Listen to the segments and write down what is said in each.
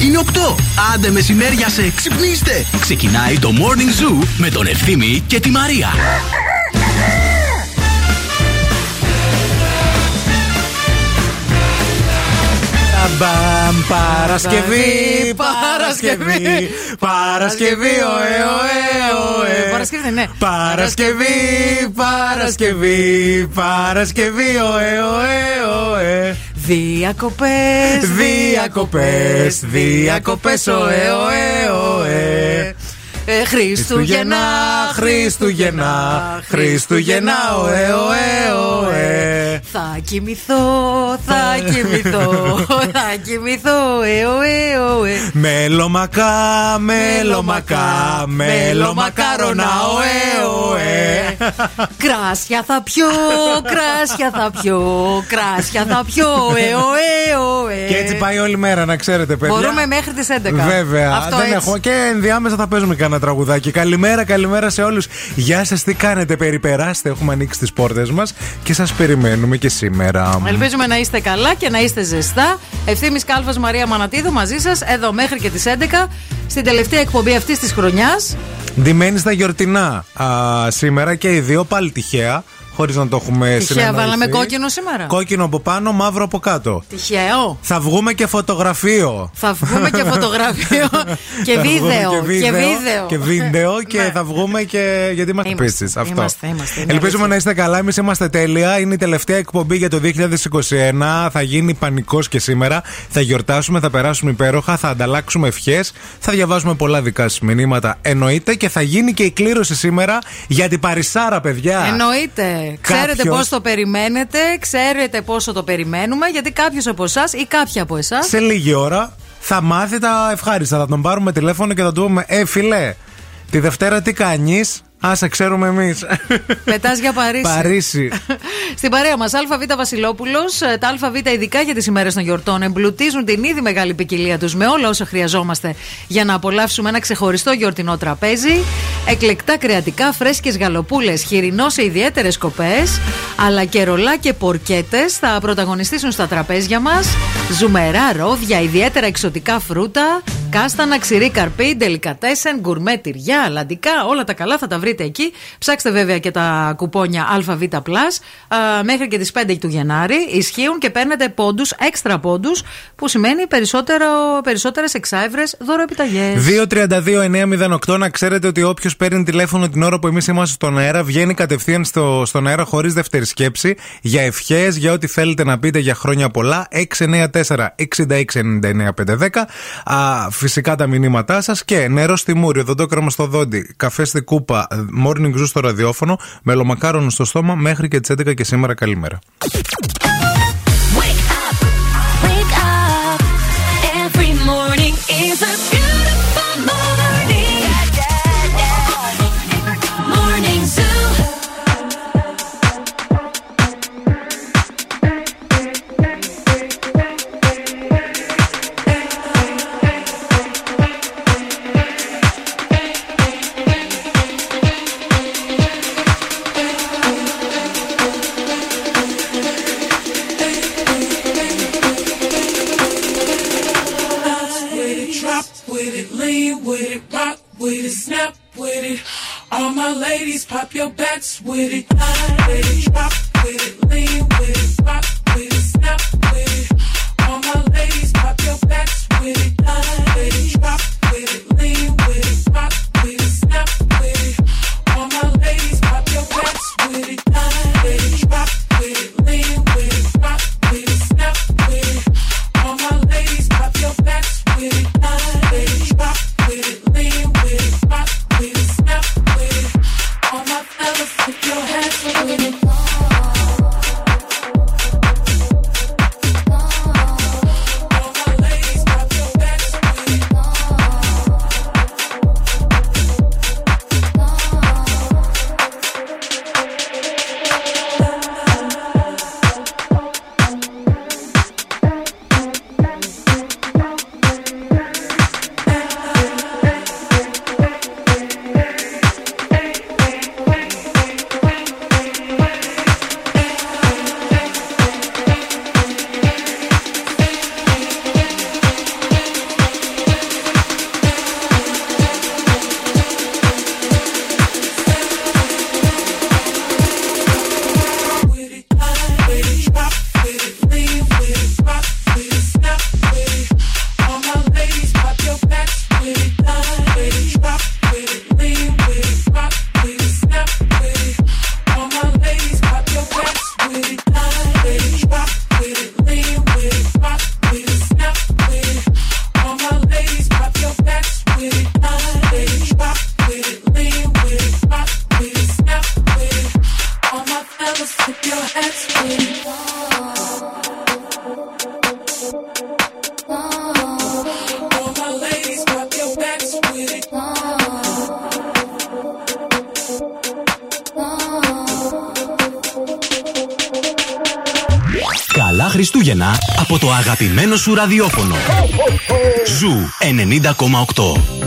Η ώρα είναι 8. Άντε μεσημέρια σε ξυπνήστε. Ξεκινάει το Morning Zoo με τον Ευθύμη και τη Μαρία. Μπαμ, Παρασκευή, Παρασκευή, Παρασκευή, ωε, ωε, ωε. Παρασκευή, ναι. Παρασκευή, Παρασκευή, Παρασκευή, ωε, ωε, ωε. Διακοπές, Διακοπές, διακοπές, ωε, ωε, ωε. Ε, Χριστούγεννα, Χριστούγεννα, Χριστούγεννα, ωε, ωε, ωε. Θα κοιμηθώ, θα κοιμηθώ, θα κοιμηθώ, ε, ωε, ωε. Μελομακά, μελομακά, μελομακάρονα, ωε, ωε. Κράσια θα πιω, κράσια θα πιω, κράσια θα πιω, ε, ωε, ωε. Και έτσι πάει όλη μέρα, να ξέρετε, παιδιά. Μπορούμε μέχρι τις 11. Βέβαια. Αυτό δεν έτσι. έχουμε. Και ενδιάμεσα θα παίζουμε κανένα τραγουδάκι. Καλημέρα, καλημέρα σε όλους. Γεια σας, τι κάνετε, περιπεράστε. Έχουμε ανοίξει τις πόρτες μας και σας περιμένουμε και σήμερα. Ελπίζουμε να είστε καλά και να είστε ζεστά. Ευθύνη Κάλφας Μαρία Μανατίδου μαζί σας εδώ μέχρι και τις 11 στην τελευταία εκπομπή αυτής της χρονιάς. Ντυμένοι στα γιορτινά α, σήμερα και οι δύο πάλι τυχαία. Χωρίς να το έχουμε Τυχαία συνεννοηθεί. βάλαμε κόκκινο σήμερα; Κόκκινο από πάνω, μαύρο από κάτω. Τυχαίο. Θα βγούμε και φωτογραφείο. Θα βγούμε και φωτογραφείο και Θα βγούμε βίντεο. Και βίντεο. Και Και βίντεο και Ναι. θα βγούμε και. Γιατί είμαστε Είμαστε, πίστης. Αυτό. είμαστε, είμαστε, είναι Ελπίζουμε αλήθεια. να είστε καλά. Εμείς είμαστε τέλεια. Είναι η τελευταία εκπομπή για το 2021. Θα γίνει πανικός και σήμερα. Θα γιορτάσουμε, θα περάσουμε υπέροχα, θα ανταλλάξουμε ευχές. Θα διαβάζουμε πολλά δικά σας μηνύματα. Εννοείται και θα γίνει και η κλήρωση σήμερα για την Παρισάρα, παιδιά. Εννοείται. Ξέρετε Κάποιος- πώς το περιμένετε, ξέρετε πόσο το περιμένουμε, γιατί κάποιος από εσάς ή κάποια από εσά. Σε λίγη ώρα θα μάθει τα ευχάριστα. Θα τον πάρουμε τηλέφωνο και θα του πούμε: Ε, φιλέ, τη Δευτέρα τι κάνεις; Α, σε ξέρουμε εμείς. Πετάς για Παρίσι. Παρίσι. Στην παρέα μας, ΑΒ Βασιλόπουλος. Τα ΑΒ, ειδικά για τις ημέρες των γιορτών, εμπλουτίζουν την ήδη μεγάλη ποικιλία τους με όλα όσα χρειαζόμαστε για να απολαύσουμε ένα ξεχωριστό γιορτινό τραπέζι. Εκλεκτά κρεατικά, φρέσκες γαλοπούλες, χοιρινό σε ιδιαίτερες κοπές, αλλά και ρολά και πορκέτες θα πρωταγωνιστήσουν στα τραπέζια μας. Ζουμερά ρόβια, ιδιαίτερα εξωτικά φρούτα, κάστανα, ξηρή καρπί, ντελικατέσεν, γκουρμέ τυριά, αλαντικά, όλα τα καλά θα τα βρείτε εκεί. Ψάξτε βέβαια και τα κουπόνια ΑΒ μέχρι και τις 5 του Γενάρη. Ισχύουν και παίρνετε πόντους, έξτρα πόντους, που σημαίνει περισσότερες εξάευρε δωροεπιταγές. 2-32-908 να ξέρετε ότι όποιος παίρνει τηλέφωνο την ώρα που εμείς είμαστε στον αέρα βγαίνει κατευθείαν στο, στον αέρα χωρίς δεύτερη σκέψη για ευχές, για ό,τι θέλετε να πείτε για χρόνια πολλά. 694-6699-510. Α, φυσικά τα μηνύματά σας και νερό στη μούρη, οδοντόκραμα στο δόντι, καφέ στη κούπα, morning zoo στο ραδιόφωνο, μελομακάρονο στο στόμα μέχρι και τις 11 και σήμερα καλημέρα. Wake up, wake up. Every morning is a with it, snap with it. All my ladies, pop your backs with it. Line with it, drop with it, lean with it, rock with it, snap with it. All my ladies, pop your backs with it. Line with it, drop with it, lean with it, rock with it, snap with it. All my ladies, pop your backs with it. Line σου ραδιόφωνο. Ζου 90,8.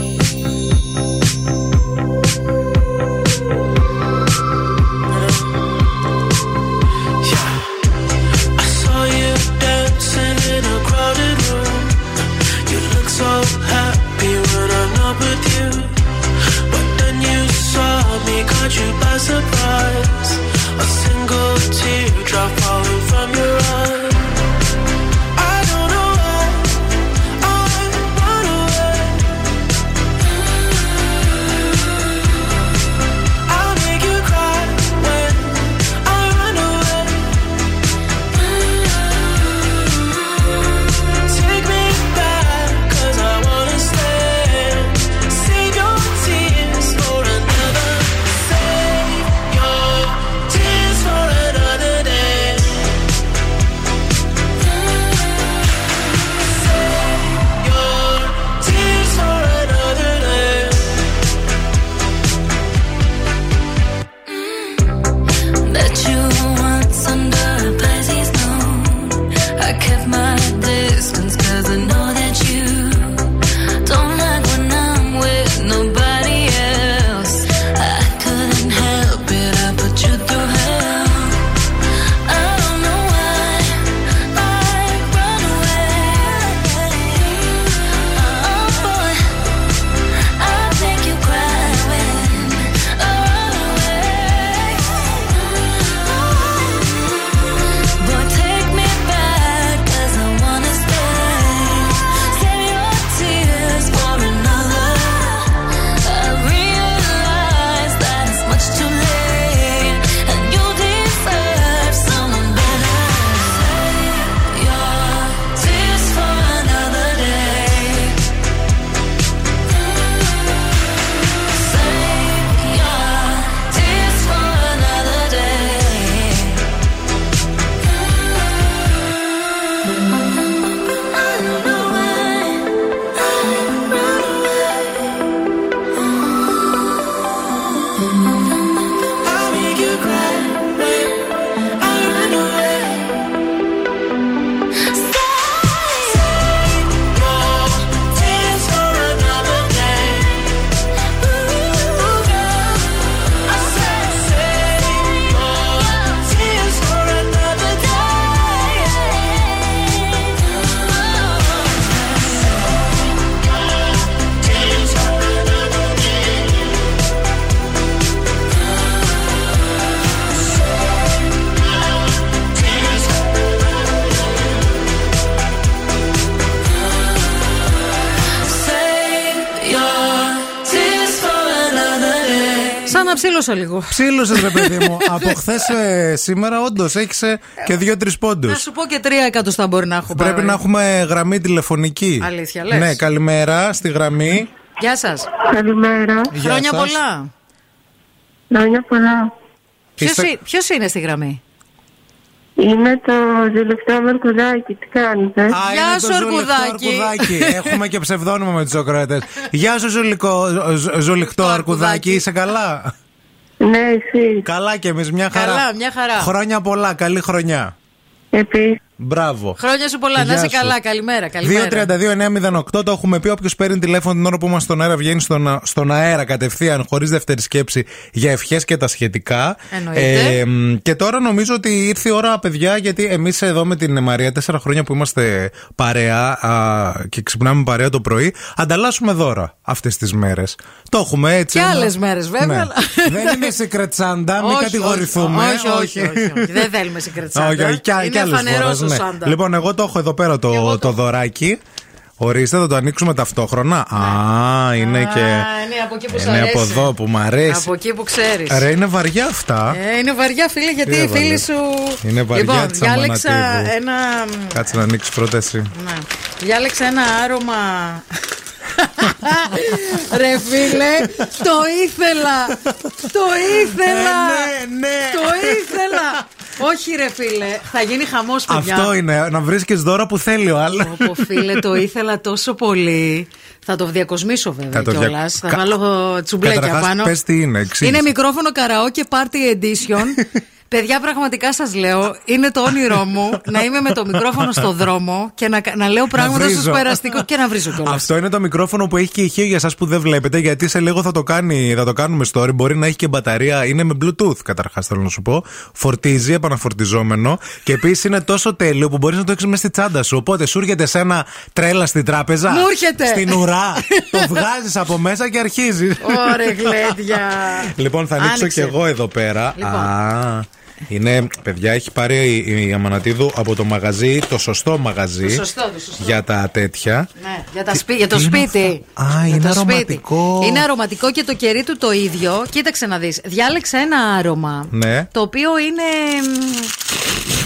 Ψήλωσα λίγο. Ψήλωσε, ρε παιδί μου. Από χθες σήμερα, όντως, έχεις και δύο-τρεις πόντους. Να σου πω και τρία εκατοστά μπορεί να έχω Πρέπει πάρει. να έχουμε γραμμή τηλεφωνική. Αλήθεια, λες. Ναι, καλημέρα στη γραμμή. Γεια σας. Καλημέρα. Γεια Χρόνια σας. πολλά. Χρόνια πολλά. Είστε- Ποιος είναι στη γραμμή; Είμαι το ζηλευτό Μερκουδάκι. Τι κάνετε; Α, Γεια είναι σου, το ζουλιχτό Αρκουδάκι. αρκουδάκι. Έχουμε και ψευδόνυμο με τους Σοκράτες. Γεια σου, ζουλικό, ζ- ζουλιχτό Το αρκουδάκι. αρκουδάκι. Είσαι καλά; Ναι, εσύ. Καλά και εμείς, μια χαρά. Καλά, μια χαρά. Χρόνια πολλά, καλή χρονιά. Επίσης. Μπράβο. Χρόνια σου πολλά. Γεια Να είσαι σου. καλά. Καλημέρα. καλημέρα. 2-32-908 το έχουμε πει. Όποιος παίρνει τηλέφωνο την ώρα που είμαστε στον αέρα βγαίνει στον, α- στον αέρα κατευθείαν, χωρίς δεύτερη σκέψη για ευχές και τα σχετικά. Εννοείται. μ, και τώρα νομίζω ότι ήρθε η ώρα, παιδιά, γιατί εμείς εδώ με την Μαρία, τέσσερα χρόνια που είμαστε παρέα α, και ξυπνάμε παρέα το πρωί, ανταλλάσσουμε δώρα αυτές τις μέρες. Το έχουμε έτσι. Και ένα- άλλες μέρες, βέβαια, Ναι. αλλά- Δεν είναι secret Santa, μην Όχι, κατηγορηθούμε. όχι, όχι, όχι, όχι. Δεν θέλουμε secret Santa. Όχι, όχι, κι, Είναι κι άλλες φανερός φορές, ο ναι. Santa. Λοιπόν, εγώ το έχω εδώ πέρα εγώ το, το το δωράκι. Ορίστε, θα το ανοίξουμε ταυτόχρονα. Α, είναι και. Ναι. Α, είναι από εκεί που σ' είναι από αρέσει. εδώ που μου αρέσει. Από εκεί που ξέρεις. Ρε, είναι βαριά αυτά. Ε, είναι βαριά, φίλε, γιατί Τι οι έβαλες; φίλοι σου. Είναι βαριά λοιπόν, της διάλεξα Αμανατίδου. ένα. Κάτσε να ανοίξει πρώτα εσύ. Ναι. Διάλεξα ένα άρωμα. Ρε φίλε, το ήθελα! Το ήθελα! Ε, ναι, ναι. Το ήθελα! Όχι ρε φίλε, θα γίνει χαμός παιδιά. Αυτό είναι, να βρίσκεις δώρα που θέλει ο άλλος. Όπω φίλε, το ήθελα τόσο πολύ. Θα το διακοσμήσω βέβαια Θα το δια- κιόλας. Θα Κα- βάλω τσουμπλέκια Καταρχάς, πάνω. πες τι είναι, εξήγησε. Είναι μικρόφωνο καραόκε party edition Παιδιά, πραγματικά σας λέω, είναι το όνειρό μου να είμαι με το μικρόφωνο στο δρόμο και να, να λέω πράγματα βρίζω. στου περαστικού και να βρίζω κιόλας. Αυτό είναι το μικρόφωνο που έχει και ηχείο για εσά που δεν βλέπετε, γιατί σε λίγο θα το, κάνει, θα το κάνουμε story. Μπορεί να έχει και μπαταρία. Είναι με Bluetooth, καταρχάς, θέλω να σου πω. Φορτίζει, επαναφορτιζόμενο. Και επίσης είναι τόσο τέλειο που μπορείς να το έχεις μέσα στη τσάντα σου. Οπότε σου έρχεται σε ένα τρέλα στην τράπεζα. Μου έρχεται. Στην ουρά. το βγάζεις από μέσα και αρχίζεις. Ωραία, γλέντια. Λοιπόν, θα ανοίξω Άνοιξε. και εγώ εδώ πέρα. Λοιπόν. Α, είναι, παιδιά, έχει πάρει η, η Αμανατίδου από το μαγαζί, το σωστό μαγαζί. Το σωστό, το σωστό. Για τα τέτοια. Ναι, για, τα σπί- για το τι είναι σπίτι. αυτά; Α, Για είναι το σπίτι. αρωματικό. Είναι αρωματικό και το κερί του το ίδιο. Κοίταξε να δεις. Διάλεξα ένα άρωμα. Ναι. Το οποίο είναι. μ,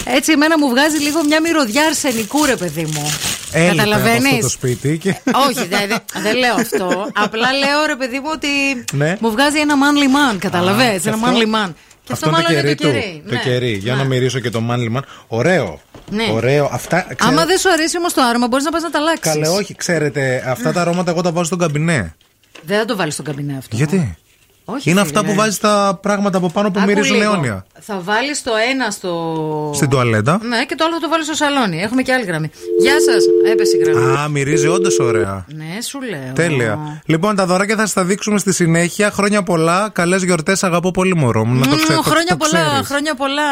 Έτσι, εμένα μου βγάζει λίγο μια μυρωδιά αρσενικού, ρε παιδί μου. Έλειπε από Καταλαβαίνει. αυτό το σπίτι. Και... Όχι, δεν δεν λέω αυτό. Απλά λέω ρε παιδί μου ότι Ναι. μου βγάζει ένα manly man. Καταλαβαίνεις, και ένα αυτό- manly man. Και αυτό, είναι μάλλον είναι το του. κερί. Το Ναι. κερί. Για να Ναι. μυρίσω και το μάνλιμαν. Ωραίο. Ναι. Ωραίο. Αυτά. Άμα ξέρετε- δεν σου αρέσει όμως το άρωμα, μπορείς να πας να τα αλλάξεις. Καλέ, όχι, ξέρετε, αυτά τα αρώματα εγώ τα βάζω στον καμπινέ. Δεν θα το βάλεις στο καμπινέ αυτό. Γιατί; Όχι, Είναι φίλε. αυτά που βάζεις τα πράγματα από πάνω που Άκου μυρίζουν λίγο. αιώνια. Θα βάλεις το ένα στο. Στην τουαλέτα. Ναι, και το άλλο θα το βάλεις στο σαλόνι. Έχουμε και άλλη γραμμή. Γεια σας. Έπεσε η γραμμή. Α, μυρίζει όντως ωραία. Ναι, σου λέω. Τέλεια. Λοιπόν, τα δωράκια θα σας τα δείξουμε στη συνέχεια. Χρόνια πολλά. Καλές γιορτές. Αγαπώ πολύ, μωρό μου. Να το Μμμ, ξέρω. χρόνια πολλά, χρόνια πολλά.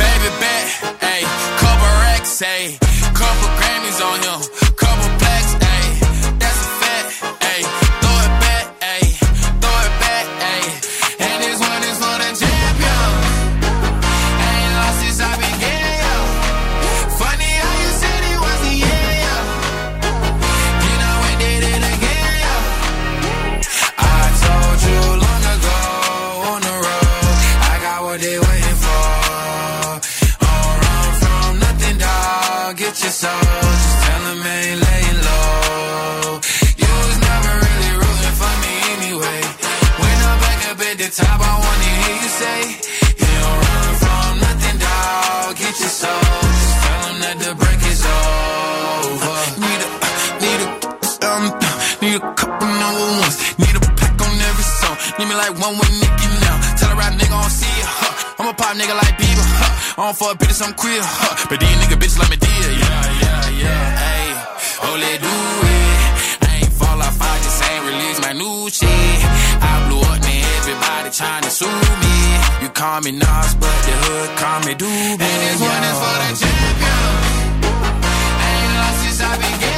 Baby bet, ayy, couple racks, ayy, couple Grammys on him, say, You don't run from nothing, dog. Get your soul. Just tell them that the break is over. Need a, need a, um, need a couple number ones. Need a pack on every song. Need me like one with Nicky now. Tell a rap nigga I don't see it, huh? I'm a pop nigga like Bieber, huh? I don't fuck bitches, I'm queer, huh? But these nigga bitches like me dear, yeah, yeah, yeah. Hey, oh, let do it. I ain't fall off, I just ain't release my new shit. I blew up, man, everybody trying to sue me. You call me Nas, but the hood call me Doobie. And this one is for the champion. Ain't lost since I began,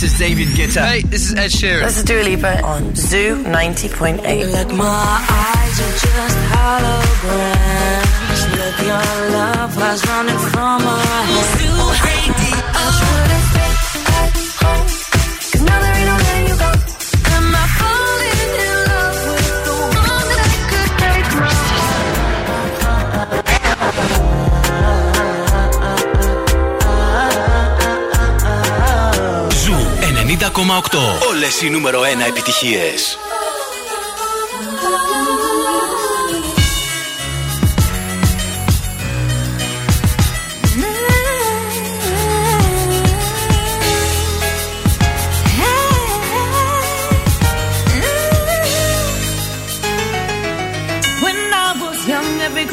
This is David Guetta. Hey, this is Ed Sheeran. This is Dua Lipa on Zoo 90.8. Look, my eyes are just holograms. Look, your love was running from my head. Zoo Radio. Όλες οι νούμερο 1 επιτυχίες.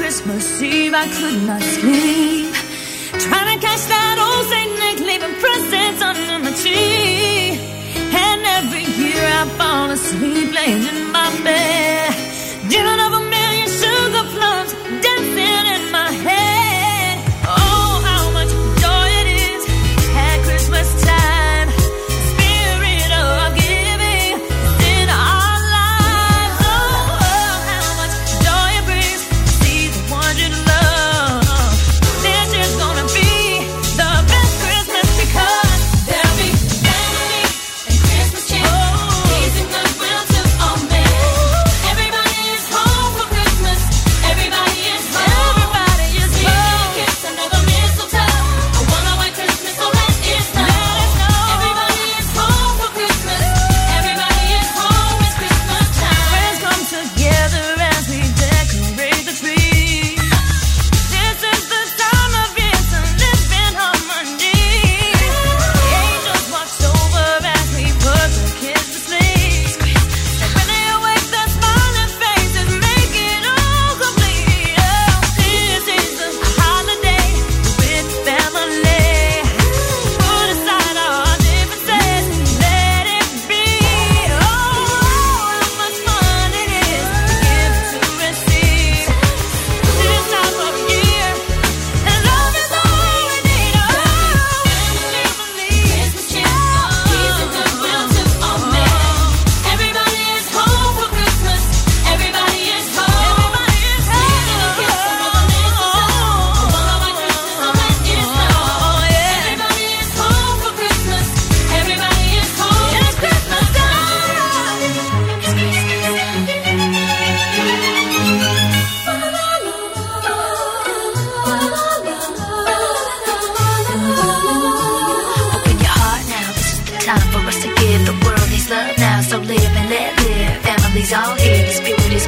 Christmas Eve, I could not sleep. Trying to catch that old Saint Nick leaving presents under my tree. Every year I fall asleep laying in my bed, dreaming of a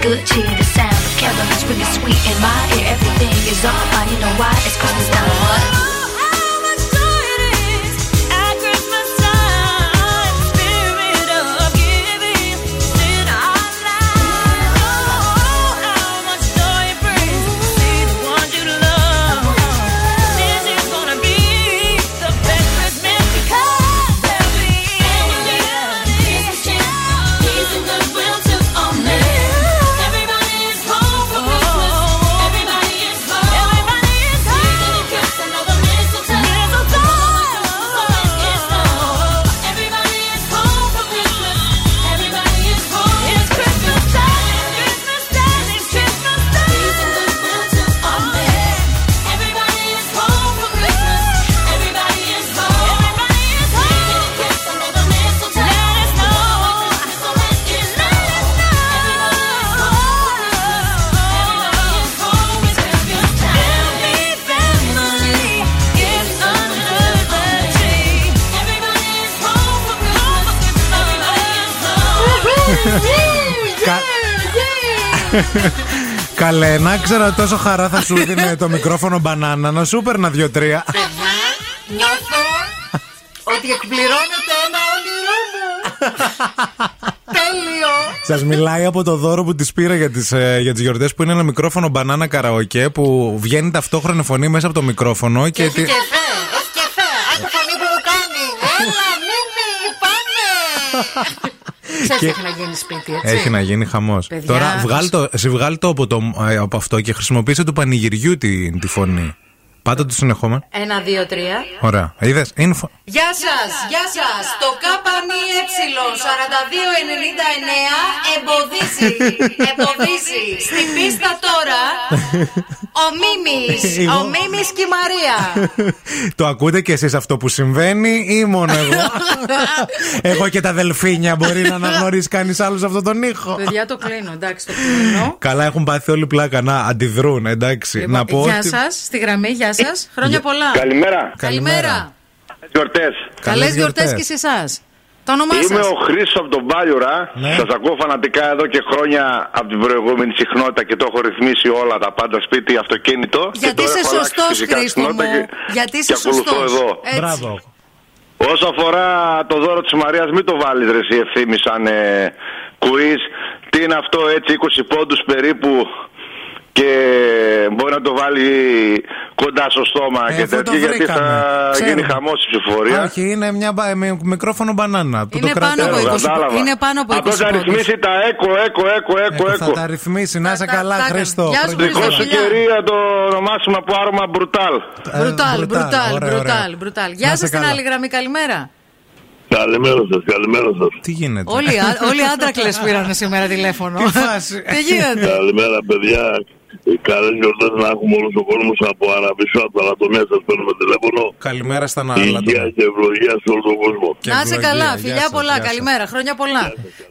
good cheer, the sound of carols really sweet in my ear. Everything is on fire, you know why? It's Christmas time. Καλέ, να ξέρω τόσο χαρά θα σου δίνει το μικρόφωνο μπανάνα να σου περνα δύο-τρία. Νιώθω ότι εκπληρώνεται ένα όνειρό μου. Τέλειο! Σας μιλάει από το δώρο που της πήρα για τις ε, για τις γιορτές που είναι ένα μικρόφωνο μπανάνα καραοκέ που βγαίνει ταυτόχρονα φωνή μέσα από το μικρόφωνο. Και, και Σκεφέ, σκεφέ, φωνή που μου κάνει. Έλα, μην πάμε! Και... έχει να γίνει σπίτι, έτσι. Έχει να γίνει χαμός. Τώρα, βγάλ το, το από, το, ε, από αυτό και χρησιμοποίησε του πανηγυριού τη, τη φωνή. Πάτα το συνεχόμενο. Ένα, δύο, τρία. Ωραία. Είδες; Info. Γεια σας, γεια σας. Το ΚΑΠΑΝΙΕ 4299 εμποδίζει. Εμποδίζει. Στην πίστα τώρα ο Μίμης. Ο Μίμης και η Μαρία. το ακούτε κι εσείς αυτό που συμβαίνει ή μόνο εγώ; εγώ και τα δελφίνια μπορεί να αναγνωρίσει κανείς άλλος αυτό τον ήχο. Παιδιά, το κλείνω, εντάξει, το κλείνω. Καλά, έχουν πάθει όλοι πλάκα να αντιδρούν, εντάξει. Λοιπόν, να πω γεια ότι- σας, στη γραμμή, γεια σας. Χρόνια πολλά. Καλημέρα. Καλημέρα. Γιορτές. Καλές γιορτές και σε εσάς. Το όνομά Είμαι σας. ο Χρήστος από τον Πάλιουρα. Ναι. Σας ακούω φανατικά εδώ και χρόνια από την προηγούμενη συχνότητα και το έχω ρυθμίσει όλα τα πάντα σπίτι, αυτοκίνητο. Και Γιατί τώρα είσαι έχω αλλάξει σωστός, φυσικά Χρήστο μου. συχνότητα και- Γιατί και είσαι ακολουθώ σωστός. εδώ. Μπράβο. Όσο αφορά το δώρο της Μαρίας, μην το βάλεις ρε εσύ ευθύμη σαν ε, quiz. Τι είναι αυτό έτσι, 20 πόντους περίπου και μπορεί να το βάλει κοντά στο στόμα Ε, και αφού το τέτοια γιατί θα βρήκαμε. γίνει Ξέρουμε. χαμός η ψηφορία. Όχι, είναι μια μπα- με μικρόφωνο μπανάνα. Που Είναι το πάνω κρατάω. από 20 Κατάλαβα. είναι πάνω από 20 Απλώς θα πόντους. ρυθμίσει τα έκο, έκο, έκο, έκο, Ε, Θα έκο. τα ρυθμίσει. Να είσαι Τα- τα- καλά, τα έκανε. Χριστό. Γεια σου, Χρόνια Δικό Χριστό. σου πολλά. Φιλιά. κυρία το ονομάσουμε από άρωμα μπρουτάλ. Ε, Μπρουτάλ, μπρουτάλ, ωραία, μπρουτάλ, ωραία. μπρουτάλ. Να Γεια είσαι σας στην καλά. άλλη γραμμή, καλημέρα. Καλημέρα σας, καλημέρα σας. Τι γίνεται; Όλοι, α- όλοι άντρακλες πήραν σήμερα τηλέφωνο. Τι φάση. Τι γίνεται; Καλημέρα, παιδιά. Καλέ γιορτέ να έχουμε όλο ο κόσμος από Αραβισσό, από τα ανατομία σας παίρνουμε τηλέφωνο. Καλημέρα στα άλλα. Υγεία και ευλογία σε όλο τον κόσμο. Και Να είσαι ευλογία. καλά, Γεια φιλιά σας, πολλά, γεια σας. καλημέρα, χρόνια πολλά.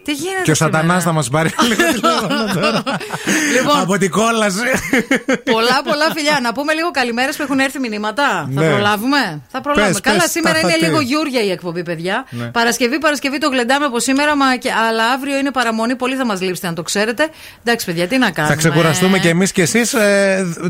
Τι γίνεται. Και ο σήμερα; Σατανά θα μας πάρει λίγο τηλέφωνο τώρα. Λοιπόν, Από την κόλαση. πολλά πολλά φιλιά. Να πούμε λίγο καλημέρες που έχουν έρθει μηνύματα. Θα Ναι. προλάβουμε; Θα προλάβουμε. Πες, Καλά, πες, σήμερα τα είναι χατή. λίγο γιούρια η εκπομπή, παιδιά. Ναι. Παρασκευή, Παρασκευή το γλεντάμε από σήμερα, μα και, αλλά αύριο είναι παραμονή. Πολύ θα μας λείψετε, αν το ξέρετε. Εντάξει, παιδιά, τι να κάνουμε. Θα ξεκουραστούμε κι εμείς κι εσείς.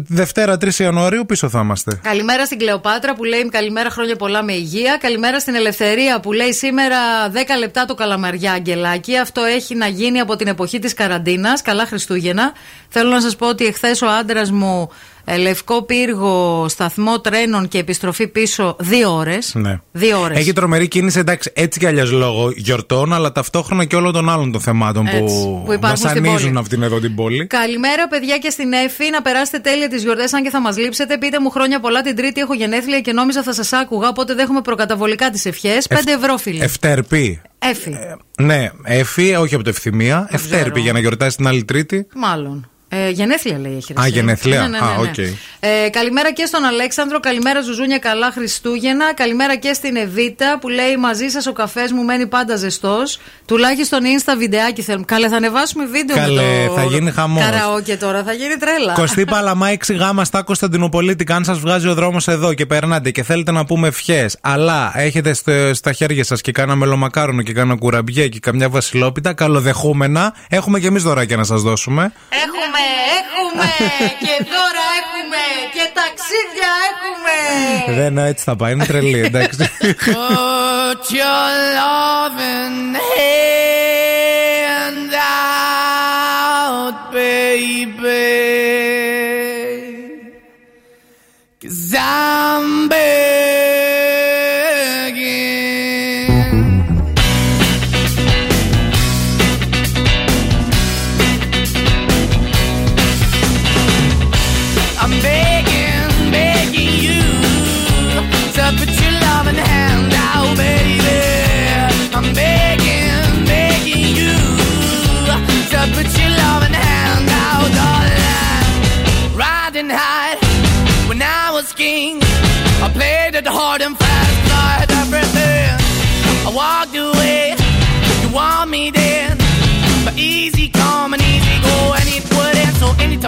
Δευτέρα 3 Ιανουαρίου πίσω θα είμαστε. Καλημέρα στην Κλεοπάτρα που λέει καλημέρα χρόνια πολλά με υγεία. Καλημέρα στην Ελευθερία που λέει σήμερα 10 λεπτά το καλαμαριά αγγελάκι. Αυτό έχει να γίνει από την εποχή της καραντίνας. Καλά Χριστούγεννα. Θέλω να σας πω ότι εχθές ο άντρας μου ε, λευκό πύργο, σταθμό τρένων και επιστροφή πίσω δύο ώρες. Ναι. Δύο ώρες. Έχει τρομερή κίνηση, εντάξει, έτσι κι αλλιώς λόγω γιορτών, αλλά ταυτόχρονα και όλων των άλλων των θεμάτων Έτσι, που, που υπάρχουν στην βασανίζουν πόλη. αυτήν εδώ την πόλη. Καλημέρα, παιδιά, και στην Εφη. Να περάσετε τέλεια τις γιορτές, αν και θα μας λείψετε. Πείτε μου χρόνια πολλά. Την Τρίτη έχω γενέθλια και νόμιζα θα σας άκουγα, οπότε δέχομαι προκαταβολικά τις ευχές. 5 ευρώ, φίλοι. Ευτέρπη. Έφη. Ναι, Έφη, όχι από το ευθυμία. Ευτέρπη ξέρω. για να γιορτάσει την άλλη Τρίτη. Μάλλον. Ε, γενέθλια λέει έχει Α, ρε συ. γενέθλια. Ναι, ναι, ναι, Α, ναι. οκ. Ε, καλημέρα και στον Αλέξανδρο. Καλημέρα Ζουζούνια. Καλά Χριστούγεννα. Καλημέρα και στην Εβίτα που λέει μαζί σας ο καφές μου μένει πάντα ζεστός. Τουλάχιστον insta βιντεάκι θέλουμε. Καλέ, θα ανεβάσουμε βίντεο Καλέ, με το. θα γίνει χαμός. Καραόκε τώρα, θα γίνει τρέλα. Κωστή Παλαμά 6 γάμα στα Κωνσταντινοπολίτικα. Αν σας βγάζει ο δρόμος εδώ και περνάτε και θέλετε να πούμε ευχές, αλλά έχετε στο- στα χέρια σας και κάνα μελομακάρονο και κάνα κουραμπιέ και καμιά βασιλόπιτα, καλοδεχούμενα. Έχουμε και εμείς δωράκια να σας δώσουμε. Έχουμε, έχουμε και δώρα έχουμε και ταξίδια έχουμε. Δεν, έτσι θα πάει, είναι τρελή, εντάξει. Put your loving hand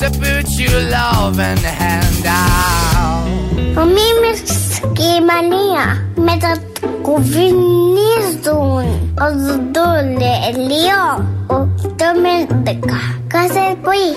To put your loving hand out. Ο Μίμης και η Μανία μετακουβινίζουν ο Δουντούλιο ο Τόμεντεκα κάθε πρωί.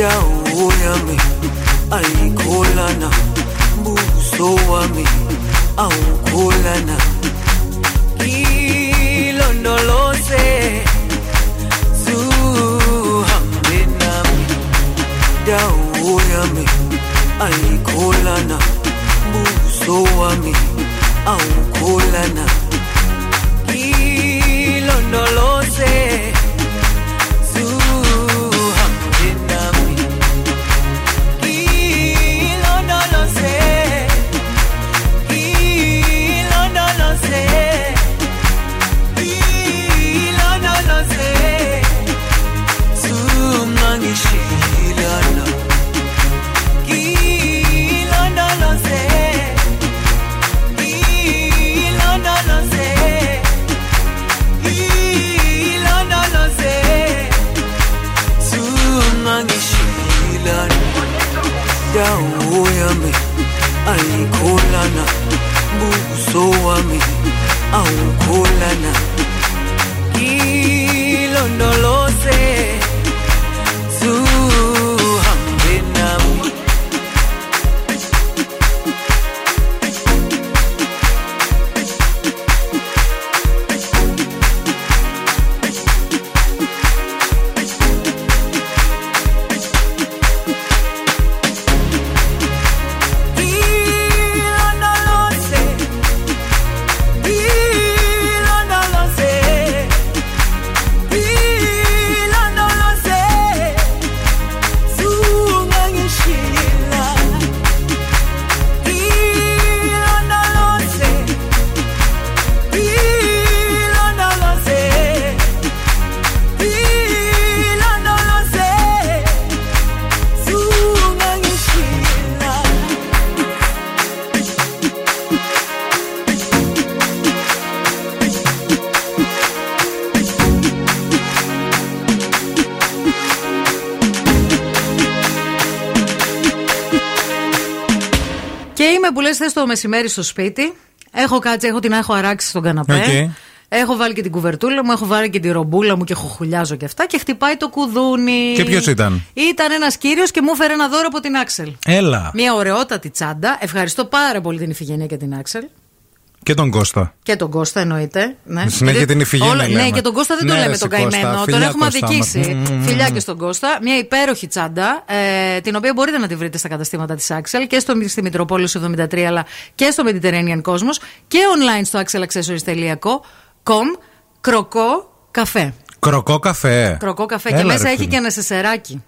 dawo yami ayikholana buso wami awukholana. Ilondoloze zuhambe nami. Dawo yami ayikholana buso wami awukholana. Ilondoloze uso wami aukulana kilondoloze μεσημέρι στο σπίτι. Έχω κάτσει, έχω την έχω αράξει στον καναπέ. Οκ. Έχω βάλει και την κουβερτούλα μου, έχω βάλει και τη ρομπούλα μου και χοχουλιάζω και αυτά. Και χτυπάει το κουδούνι. Και ποιος ήταν; Ήταν ένας κύριος και μου έφερε ένα δώρο από την Axel. Έλα. Μια ωραιότατη τσάντα. Ευχαριστώ πάρα πολύ την Ιφιγένεια και την Axel. Και τον Κώστα. Και τον Κώστα εννοείται. Ναι. Συνέχεια Γιατί την Ιφιγένεια όλα- λέμε. Ναι, και τον Κώστα δεν Ναι, το ρε, λέμε εσύ, τον καημένο. Κώστα. Τον Φιλιά, έχουμε Κώστα αδικήσει. μας. Μμμ. Φιλιά και στον Κώστα. Μια υπέροχη τσάντα, ε, την οποία μπορείτε να τη βρείτε στα καταστήματα της Axel και στο, στη Μητροπόλη 73, αλλά και στο Mediterranean Cosmos και online στο axelaccessories.com. Κροκό καφέ. Κροκό καφέ. Κροκό καφέ. Έλα, και ρε, μέσα έχει φίλε. και ένα νεσεσεράκι.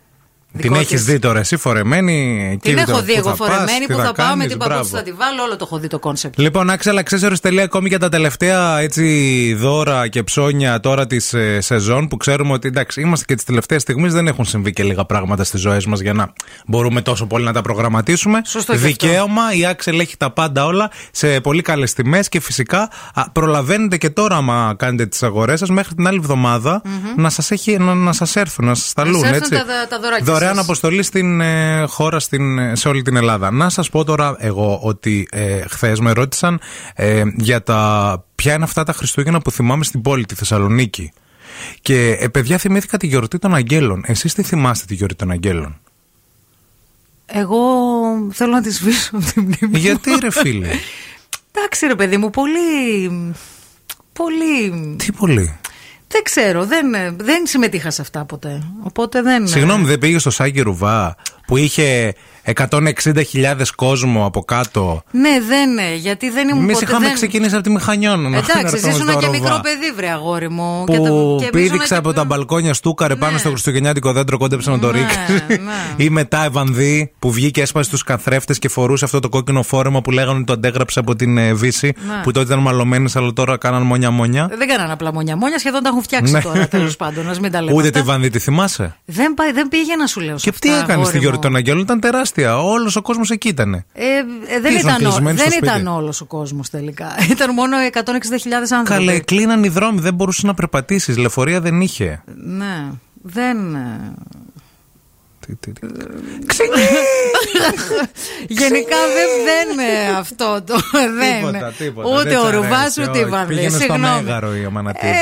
Την δικό έχεις της. δει τώρα εσύ φορεμένη. εκεί Την έχω τώρα δει που εγώ θα πας, φορεμένη τι που θα πάω με κάνεις, την παπούτσι μπράβο. θα τη βάλω, όλο το έχω δει το concept. Λοιπόν, axelaccessories.com για τα τελευταία έτσι, δώρα και ψώνια τώρα της ε, σεζόν που ξέρουμε ότι εντάξει, είμαστε και τις τελευταίες στιγμές δεν έχουν συμβεί και λίγα πράγματα στις ζωές μας για να μπορούμε τόσο πολύ να τα προγραμματίσουμε. Σωστό και Δικαίωμα, η Axel έχει τα πάντα όλα σε πολύ καλές τιμές και φυσικά α, προλαβαίνετε και τώρα, άμα κάνετε τις αγορές σας, μέχρι την άλλη εβδομάδα να σας να, να σας έρθουν, να σας σταλούν. έρθουν έτσι. τα- τα δωράκια Δωρεάν σας. αποστολή στην ε, χώρα στην, ε, σε όλη την Ελλάδα. Να σας πω τώρα εγώ ότι ε, χθες με ρώτησαν ε, για τα. Ποια είναι αυτά τα Χριστούγεννα που θυμάμαι στην πόλη, τη Θεσσαλονίκη. Και ε, παιδιά θυμήθηκα τη γιορτή των Αγγέλων. Εσείς τι θυμάστε τη γιορτή των Αγγέλων; Εγώ θέλω να τη σβήσω από την μνήμη. μου. Γιατί ρε φίλε; Εντάξει ρε παιδί μου, πολύ. Πολύ. Τι πολύ; Δεν ξέρω, δεν, δεν συμμετείχα σε αυτά ποτέ. Οπότε δεν. Συγγνώμη, δεν πήγε στο Σάκη Ρουβά που είχε 160.000 κόσμο από κάτω. Ναι, δεν, ναι, γιατί δεν ήμουν Εμείς ποτέ. είχαμε δεν... ξεκινήσει από τη Μηχανιών. να Εντάξει, έρθουμε εσύ ήσουν στο και Ρουβά. μικρό παιδί, βρε αγόρι μου. που και το- και πήδηξε πήδηξα από τα μπαλκόνια στούκαρε πάνω στο χριστουγεννιάτικο δέντρο, κόντεψε να το Ναι, ρίξει. Ή μετά Ευανδύ που βγήκε, έσπασε τους καθρέφτες και φορούσε αυτό το κόκκινο φόρεμα που λέγανε ότι το αντέγραψε από την ε, Βύση. Ναι. Που τότε ήταν μαλωμένες, αλλά τώρα κάναν μονιά-μονιά. Δεν κάνανε απλά μονιά. Μόνια σχεδόν τα έχουν φτιάξει Ναι. τώρα, τέλος πάντων. Α μην τα λέμε. Ούτε αυτά. τη Βανδύ τη θυμάσαι; Δεν, πάει, δεν πήγαινα, σου λέω. σε Και τι αυτά, έκανε στη αγόρι γιορτή μου. των Αγγέλων, ήταν τεράστια. Όλος ο κόσμος εκεί ήταν. Ε, ε, δεν ήσουν ήταν, ο- κλεισμένοι στο δεν σπίτι; ήταν όλος ο κόσμος τελικά. Ήταν μόνο 160.000 άνθρωποι. Καλέ, κλείναν οι δρόμοι, δεν μπορούσες να περπατήσεις. Λεωφορεία δεν είχε. Ναι, δεν. Ε, Γενικά δεν, δεν ε, αυτό το. δεν. Τίποτα, τίποτα. Ούτε Δεν ο σ' Ρουβάς αρέσει, ούτε όχι. η Βανδύ. Πήγαινε στο Συγγνώμη. Μέγαρο η Αμανατίδου.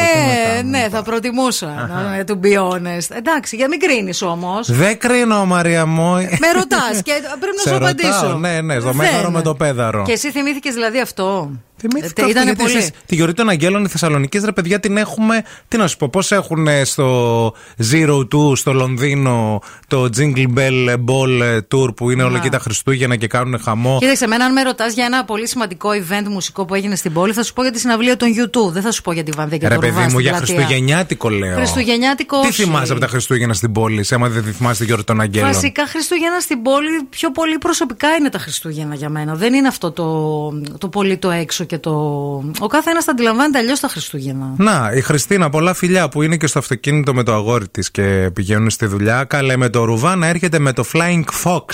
Ε, ναι, θα προτιμούσα. να- To be honest. Εντάξει, για μην κρίνεις όμως. Δεν κρίνω, Μαρία μου. Με ρωτάς και πρέπει να Σε σου ρωτάω, απαντήσω. ναι, ναι, στο Δεν. μέγαρο με το πέδαρο. Και εσύ θυμήθηκες δηλαδή αυτό; Θυμήθηκα Ε, αυτό, Ήτανε γιατί πολύ. εσείς Τη γιορτή των Αγγέλων οι Θεσσαλονίκη, ρε παιδιά, την έχουμε. Τι να σου πω, πώς έχουν ε, στο Zero Two στο Λονδίνο το Jingle Bell Ball ε, Tour που είναι όλα Να. εκεί τα Χριστούγεννα και κάνουν χαμό. Κοίταξε, εμένα αν με ρωτάς για ένα πολύ σημαντικό event μουσικό που έγινε στην πόλη, θα σου πω για τη συναυλία των YouTube. Δεν θα σου πω για τη Βανδί και Ρε τον Ρουβά παιδί μου, στην για πλατεία. Χριστουγεννιάτικο λέω. Χριστουγεννιάτικο Τι όχι. θυμάσαι από τα Χριστούγεννα στην πόλη, σε άμα δεν τη θυμάσαι τη γιορτή των Αγγέλων; Βασικά Χριστούγεννα στην πόλη πιο πολύ προσωπικά είναι τα Χριστούγεννα για μένα. Δεν είναι αυτό το, το πολύ το έξω και το. Ο κάθε ένα τα αντιλαμβάνεται αλλιώς τα Χριστούγεννα. Να, η Χριστίνα, πολλά φιλιά που είναι και στο αυτοκίνητο με το αγόρι της και πηγαίνουν στη δουλειά. Καλέ με το ρουβά να έρχεται με το Flying Fox.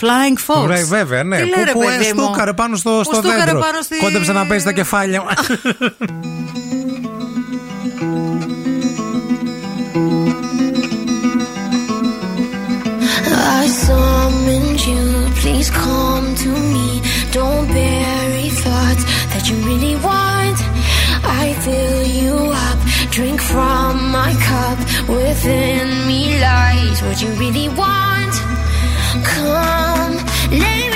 Flying Fox. Βρε, βέβαια, ναι. Τι που λέει, ρε, που παιδί μου; στούκαρε πάνω στο, Που στο στούκαρε δέντρο. πάνω στη- Κόντεψε να πέσει τα κεφάλια. I summoned you, please come to me. Don't bury thoughts that you really want. I fill you up, drink from my cup. Within me lies what you really want. Come, lay me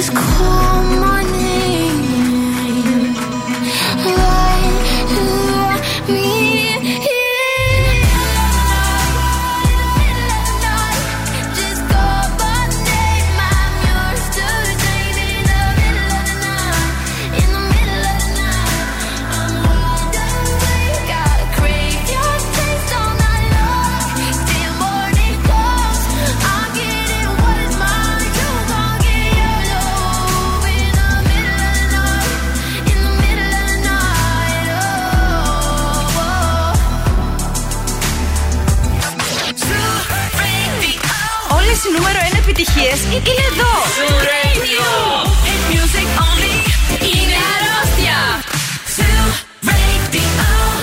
It's cold. επιτυχίες είναι εδώ. Music only. To break the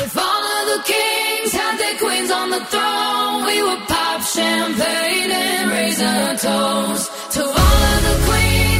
If all of the kings had their queens on the throne, we would pop champagne and raise toast to all of the queens.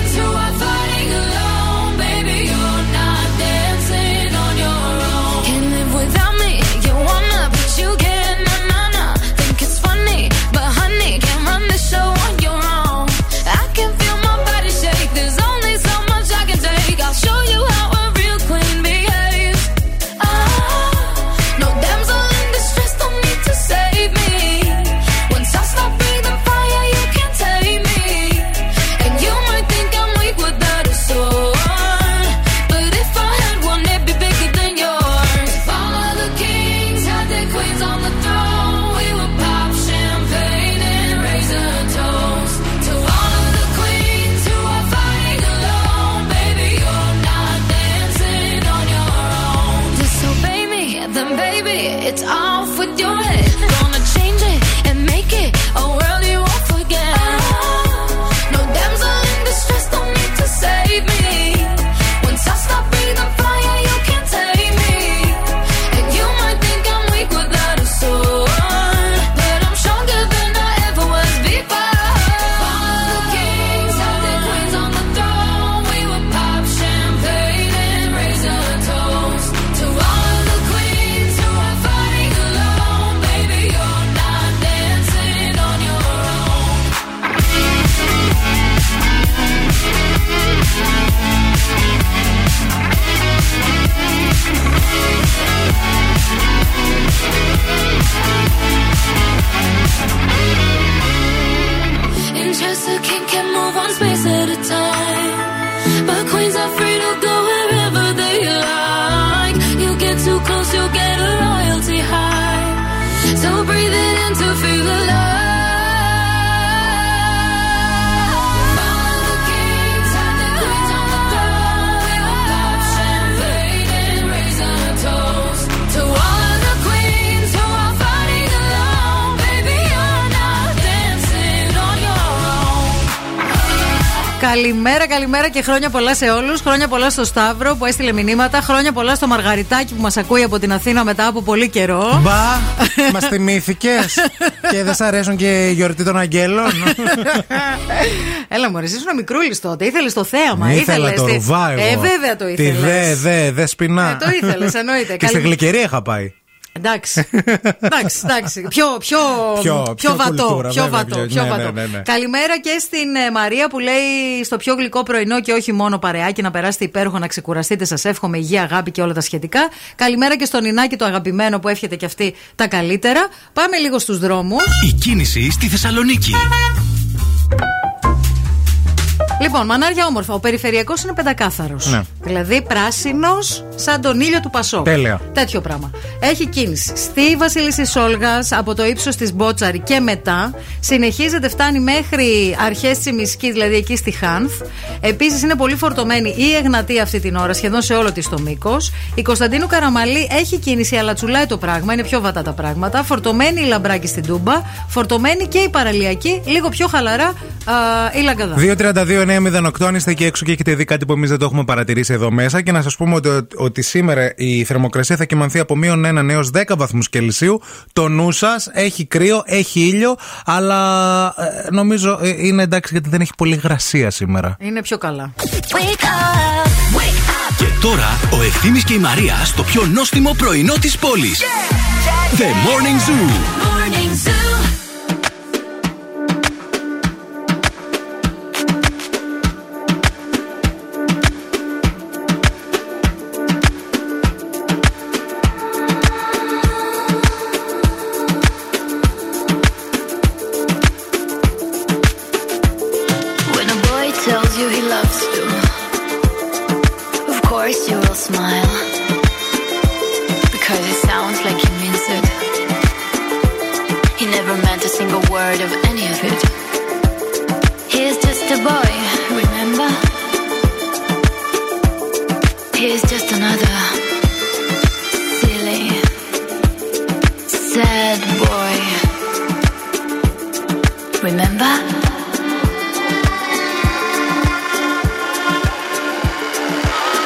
και χρόνια πολλά σε όλους. Χρόνια πολλά στο Σταύρο που έστειλε μηνύματα. Χρόνια πολλά στο Μαργαριτάκι που μας ακούει από την Αθήνα μετά από πολύ καιρό. Μπα, μας θυμήθηκες. και δεν σ' αρέσουν και οι γιορτή των Αγγέλων. Έλα μου, εσύ ήσουν μικρούλης τότε. Ήθελες το θέαμα. Ήθελες το ρουβά. Ε, βέβαια το ήθελες. Τη δε, δε, δε σπινά. Ε, το ήθελες, εννοείται. Και Καλή... στην γλυκερία είχα πάει. Εντάξει. εντάξει, εντάξει. Πιο, πιο, πιο, πιο βατό. Κουλτούρα, βατό, πιο ναι, βατό. Ναι, ναι, Καλημέρα και στην ε, Μαρία που λέει στο πιο γλυκό πρωινό και όχι μόνο παρεάκι να περάσετε υπέροχο, να ξεκουραστείτε. Σας εύχομαι υγεία, αγάπη και όλα τα σχετικά. Καλημέρα και στον Ινάκη το αγαπημένο που εύχεται και αυτή τα καλύτερα. Πάμε λίγο στους δρόμους. Η κίνηση στη Θεσσαλονίκη. Λοιπόν, μανάρια όμορφα. Ο περιφερειακός είναι πεντακάθαρος. Ναι. Δηλαδή πράσινος σαν τον ήλιο του Πασό. Τέλεια. Τέτοιο πράγμα. Έχει κίνηση στη Βασίλισσα Όλγα από το ύψος της Μπότσαρη και μετά. Συνεχίζεται, φτάνει μέχρι αρχές της Μισκής, δηλαδή εκεί στη Χάνθ. Επίσης είναι πολύ φορτωμένη η Εγνατή αυτή την ώρα, σχεδόν σε όλο της το μήκος. Η Κωνσταντίνου Καραμαλή έχει κίνηση, αλλά τσουλάει το πράγμα, είναι πιο βατά τα πράγματα. Φορτωμένη η Λαμπράκη στην Τούμπα. Φορτωμένη και η Παραλιακή, λίγο πιο χαλαρά α, η Λαγκαδά. 232-908 αν είστε εκεί έξω και έχετε δει κάτι που εμείς δεν το έχουμε παρατηρήσει εδώ μέσα. Και να σας πούμε ότι, ότι σήμερα η θερμοκρασία θα κοιμανθεί από μείον 1 έως 10 βαθμούς Κελσίου. Το νου σας έχει κρύο, έχει ήλιο, αλλά ε, νομίζω ε, είναι εντάξει γιατί δεν έχει πολύ υγρασία σήμερα. Είναι πιο καλά. Και τώρα ο Ευθύμης και η Μαρία στο πιο νόστιμο πρωινό της πόλης. The Morning Zoo. When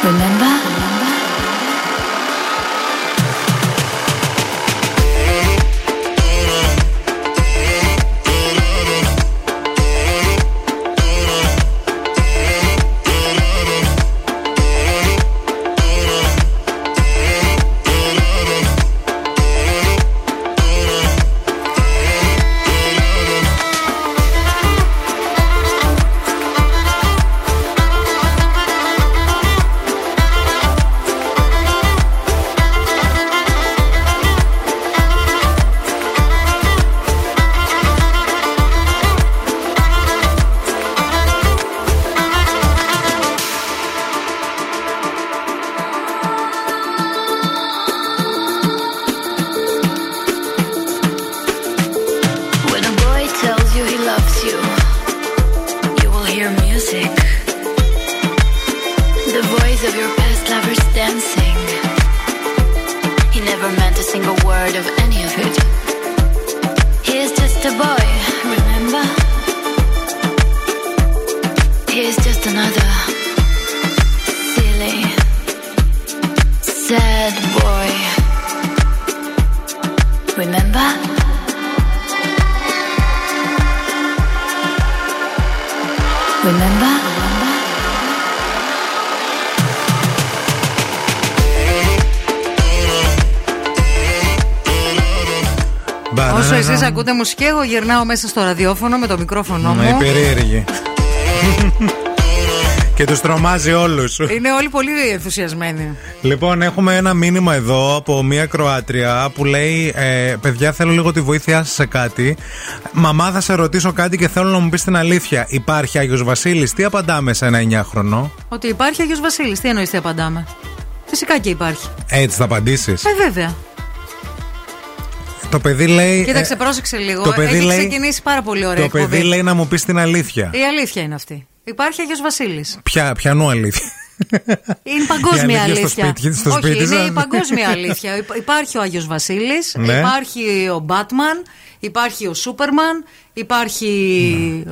Remember? Εσεί ακούτε μουσική, εγώ γυρνάω μέσα στο ραδιόφωνο με το μικρόφωνο Ναι, μου. περίεργη. και τους τρομάζει όλους. Είναι όλοι πολύ ενθουσιασμένοι. Λοιπόν, έχουμε ένα μήνυμα εδώ από μία Κροάτρια που λέει: ε, Παιδιά, θέλω λίγο τη βοήθειά σας σε κάτι. Μαμά, θα σε ρωτήσω κάτι και θέλω να μου πεις την αλήθεια. Υπάρχει Άγιος Βασίλης, τι απαντάμε σε ένα 9χρονο. Ότι υπάρχει Άγιος Βασίλης. Τι εννοείς, τι απαντάμε; Φυσικά και υπάρχει. Έτσι θα απαντήσεις. Ε, βέβαια. Το παιδί λέει. Κοίταξε, ε, πρόσεξε λίγο. το παιδί Έχει λέει- ξεκινήσει πάρα πολύ ωραία το εκπομπή. παιδί λέει να μου πεις την αλήθεια. Η αλήθεια είναι αυτή. Υπάρχει Άγιος Βασίλης. Ποια, ποιανού αλήθεια. Είναι παγκόσμια Η αλήθεια στο αλήθεια. σπίτι- στο Όχι, σπίτι είναι σας. η παγκόσμια αλήθεια. Υπ- Υπάρχει ο Άγιος Βασίλης, Ναι. υπάρχει ο Μπάτμαν, υπάρχει ο Σούπερμαν, υπάρχει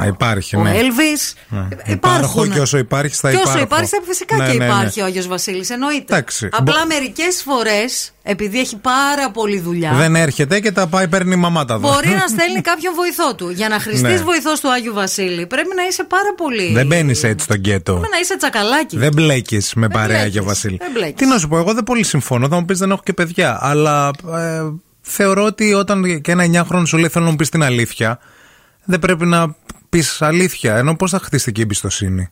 Α, υπάρχει, ο ναι. Έλβης. Ναι. Υπάρχουν. Υπάρχω και όσο υπάρχει θα Και υπάρχω. όσο υπάρχει, θα φυσικά Ναι, και ναι, ναι. υπάρχει ο Άγιος Βασίλης. Εννοείται. Εντάξει. Απλά Μπο- μερικές φορές, επειδή έχει πάρα πολλή δουλειά. Δεν έρχεται και τα πάει, παίρνει η μαμά τα δω. Μπορεί να στέλνει κάποιον βοηθό του. Για να χρηστείς Ναι. βοηθός του Άγιου Βασίλη, πρέπει να είσαι πάρα πολύ. Δεν μπαίνεις έτσι στο γκέτο. Πρέπει να είσαι τσακαλάκι. Δεν μπλέκεις με παρέα μπλέκεις. για Βασίλη. Δεν μπλέκεις. Τι να σου πω, εγώ δεν πολύ συμφωνώ. Θα μου πεις δεν έχω και παιδιά. Αλλά ε, θεωρώ ότι όταν και ένα 9χρονο σου λέει θέλω να μου πεις την αλήθεια, δεν πρέπει να πεις αλήθεια. Ενώ πώς θα χτίσει και η εμπιστοσύνη.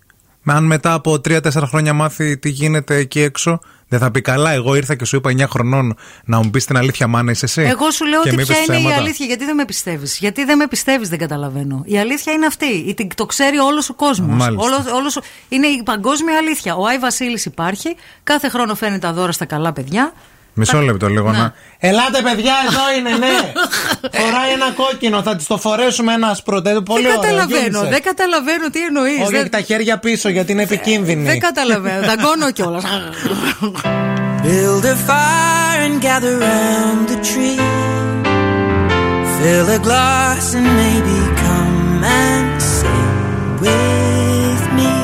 αν μετά από 3-4 χρόνια μάθει τι γίνεται εκεί έξω, δεν θα πει καλά. Εγώ ήρθα και σου είπα 9 χρονών να μου πεις την αλήθεια, μάνα είσαι εσύ. Εγώ σου λέω Και ότι μου ποια είπες είναι η ψέματα. αλήθεια. Γιατί δεν με πιστεύεις. Γιατί δεν με πιστεύεις, δεν καταλαβαίνω. Η αλήθεια είναι αυτή. Η- την- Το ξέρει όλος ο κόσμος. Μάλιστα. Είναι η παγκόσμια αλήθεια. Ο Άι Βασίλης υπάρχει. Κάθε χρόνο φέρνει τα δώρα στα καλά παιδιά. Μισό λεπτό λίγο Ναι. να. Ελάτε, παιδιά, εδώ είναι, ναι. Φοράει ένα κόκκινο, θα της το φορέσουμε ένα άσπρο. τε- Πολύ δεν ωραίο, καταλαβαίνω. unisex. Δεν καταλαβαίνω τι εννοείς. Όχι, Δεν, έχει τα χέρια πίσω γιατί είναι επικίνδυνη. δεν καταλαβαίνω. Δαγκώνω κιόλας. Build a fire and gather round the tree. Fill a glass and maybe come and sing with me.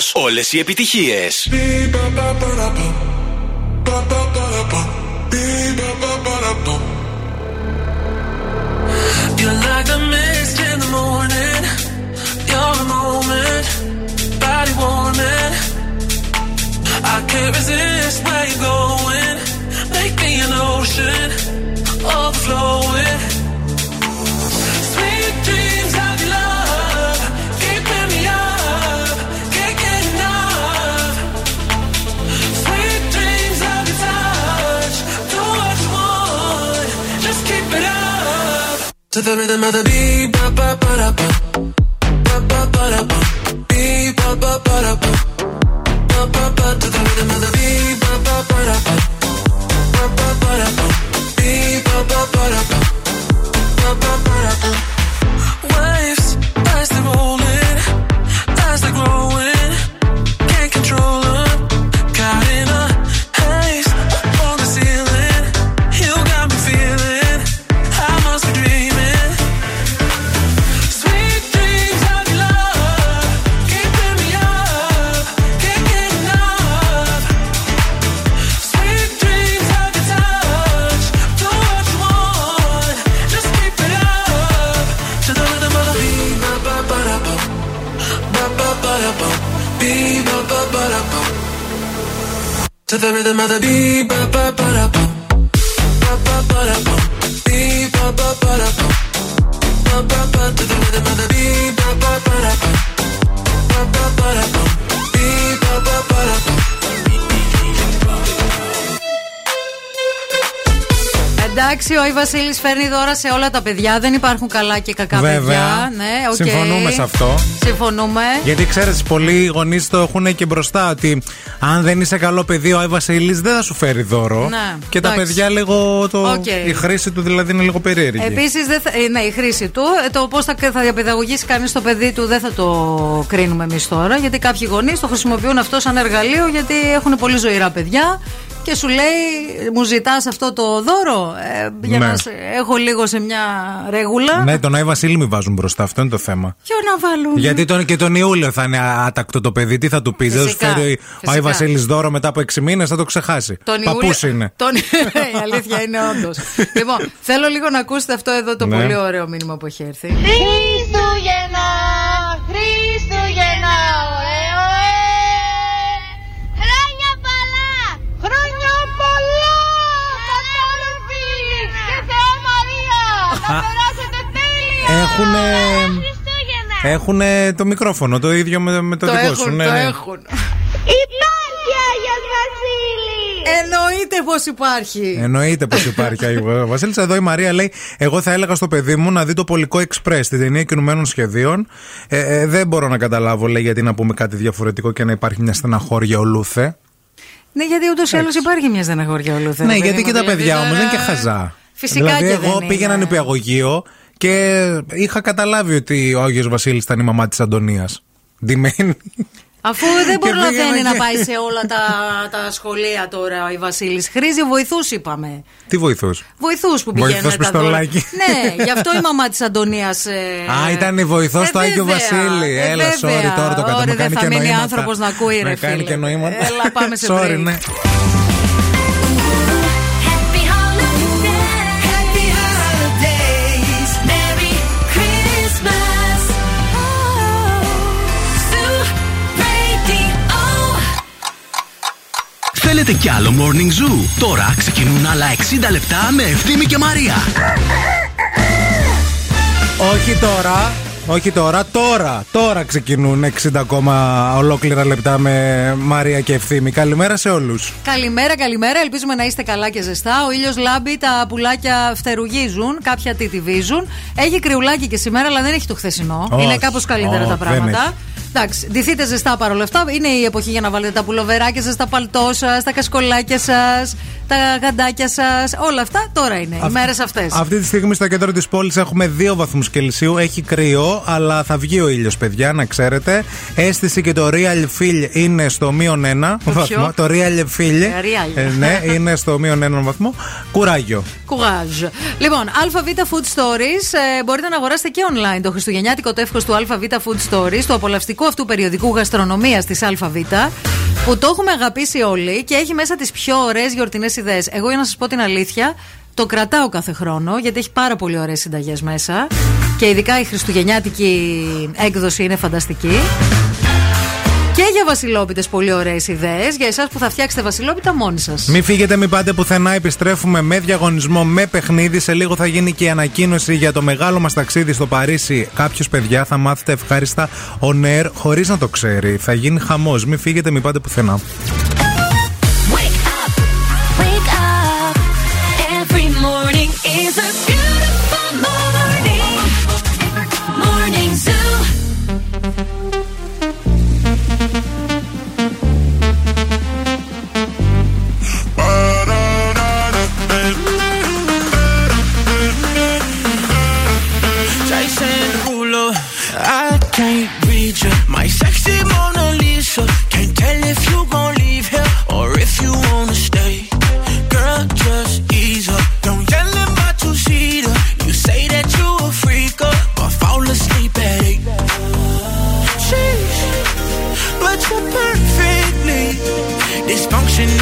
Σταθμό. Όλε οι επιτυχίε. You're like a mist in the morning. You're a moment, body warming. I can't resist To the rhythm of the beat, Βασίλης φέρνει δώρα σε όλα τα παιδιά. Δεν υπάρχουν καλά και κακά Βέβαια. παιδιά. Ναι, οκ. Συμφωνούμε σε αυτό. Συμφωνούμε. Γιατί ξέρεις, πολλοί γονείς το έχουν και μπροστά ότι αν δεν είσαι καλό παιδί, ο Άι Βασίλης δεν θα σου φέρει δώρο. Ναι, και τα εντάξει. παιδιά λίγο. Το, Οκ. Η χρήση του δηλαδή είναι λίγο περίεργη. Επίσης, ναι, η χρήση του. Ε, Το πώς θα, θα διαπαιδαγωγήσει κανείς το παιδί του δεν θα το κρίνουμε εμείς τώρα. Γιατί κάποιοι γονείς το χρησιμοποιούν αυτό σαν εργαλείο γιατί έχουν πολύ ζωηρά παιδιά. Και σου λέει, μου ζητάς αυτό το δώρο; Ε, για Ναι. να σε- έχω λίγο σε μια ρεγούλα. Ναι, τον Άι Βασίλη μην βάζουν μπροστά. Αυτό είναι το θέμα. Ποιο να βάλουν. Γιατί τον, και τον Ιούλιο θα είναι άτακτο το παιδί. Τι θα του πει, Δεν θα σου Φυσικά, φέρει ο Άι φυσικά. Βασίλης δώρο μετά από 6 μήνες, θα το ξεχάσει. Τον Παππούς Ιούλιο- είναι. Τον... η αλήθεια είναι όντως. λοιπόν, θέλω λίγο να ακούσετε αυτό εδώ το Ναι. πολύ ωραίο μήνυμα που έχει έρθει. Χριστούγεννα, Χριστούγεννα, τέλεια! Έχουνε, Χριστούγεννα! έχουνε το μικρόφωνο, το ίδιο με, με το, Το δικό έχουν, σου. Ναι, το ναι. έχουν. Υπάρχει Άγιος Βασίλης! Εννοείται πως υπάρχει. Εννοείται πως υπάρχει Άγιο Βασίλης. Εδώ η Μαρία λέει: Εγώ θα έλεγα στο παιδί μου να δει το Πολικό Express, την ταινία κινουμένων σχεδίων. Ε, ε, δεν μπορώ να καταλάβω, λέει, γιατί να πούμε κάτι διαφορετικό και να υπάρχει μια στεναχώρια ολούθε. Ναι, γιατί ούτως ή άλλως υπάρχει μια στεναχώρια ολούθε. ναι, ρε παιδί γιατί μου, και τα δηλαδή παιδιά τώρα- όμως δεν είναι και χαζά. Φυσικά δηλαδή, και εγώ δεν πήγαινα είναι. νηπιαγωγείο και είχα καταλάβει ότι ο Άγιος Βασίλης ήταν η μαμά της Αντωνίας. Ντυμένη. Αφού δεν Και προλαβαίνει πήγαινα να και- πάει σε όλα τα, τα σχολεία τώρα η Βασίλης. Χρήζει βοηθούς, είπαμε. Τι βοηθούς; Βοηθούς που Βοηθός πηγαίνουν τα δώρα. πιστολάκι. Ναι, γι' αυτό η μαμά της Αντωνίας. Α, ήταν η βοηθός του Άγιο Βασίλη. Έλα, sorry, τώρα το κατά. Ωραία, Με δεν κάνει θα και μείνει νοήματα. άνθρωπος να ακούει, ρε Με κάνει φίλε. και νοήματα. Έλα, πάμε σε Sorry, break. ναι. Θέλετε κι άλλο Morning Zoo; Τώρα ξεκινούν άλλα 60 λεπτά με Ευθύμη και Μαρία. Όχι τώρα. Όχι τώρα, τώρα, τώρα ξεκινούν 60 ακόμα ολόκληρα λεπτά με Μαρία και Ευθύμη. Καλημέρα σε όλους. Καλημέρα, καλημέρα. Ελπίζουμε να είστε καλά και ζεστά. Ο ήλιος λάμπει, τα πουλάκια φτερουγίζουν, κάποια τιτιβίζουν. Έχει κρυουλάκι και σήμερα, αλλά δεν έχει το χθεσινό. Όχι, Είναι κάπως καλύτερα όχι, τα δεν πράγματα. Έχει. Εντάξει, ντυθείτε ζεστά παρόλα αυτά. Είναι η εποχή για να βάλετε τα πουλοβεράκια σας, τα παλτό σας, τα κασκολάκια σας, τα γαντάκια σας. Όλα αυτά τώρα είναι. Οι μέρες αυτές. Αυτή τη στιγμή στο κέντρο της πόλης έχουμε 2 βαθμούς Κελσίου. Έχει κρύο, αλλά θα βγει ο ήλιος, παιδιά, να ξέρετε. Αίσθηση και το real feel είναι στο μείον 1 βαθμό. Το real feel. Real. ε, ναι, είναι στο μείον 1 βαθμό. Κουράγιο. Κουγάζ. Λοιπόν, ΑΒ Food Stories ε, μπορείτε να αγοράσετε και online το χριστουγεννιάτικο τεύχος του ΑΒ Food Stories, το απολαυστικό αυτού περιοδικού γαστρονομίας της ΑΒ, που το έχουμε αγαπήσει όλοι και έχει μέσα τις πιο ωραίες γιορτινές ιδέες. Εγώ για να σας πω την αλήθεια, το κρατάω κάθε χρόνο γιατί έχει πάρα πολύ ωραίες συνταγές μέσα. Και ειδικά η χριστουγεννιάτικη έκδοση είναι φανταστική. Και για βασιλόπιτες πολύ ωραίες ιδέες. Για εσάς που θα φτιάξετε βασιλόπιτα μόνοι σας. Μην φύγετε, μην πάτε πουθενά. Επιστρέφουμε με διαγωνισμό, με παιχνίδι. Σε λίγο θα γίνει και η ανακοίνωση για το μεγάλο μας ταξίδι στο Παρίσι. Κάποιος παιδιά θα μάθετε ευχάριστα on air χωρίς να το ξέρει. Θα γίνει χαμός. Μην φύγετε, μην πάτε πουθενά.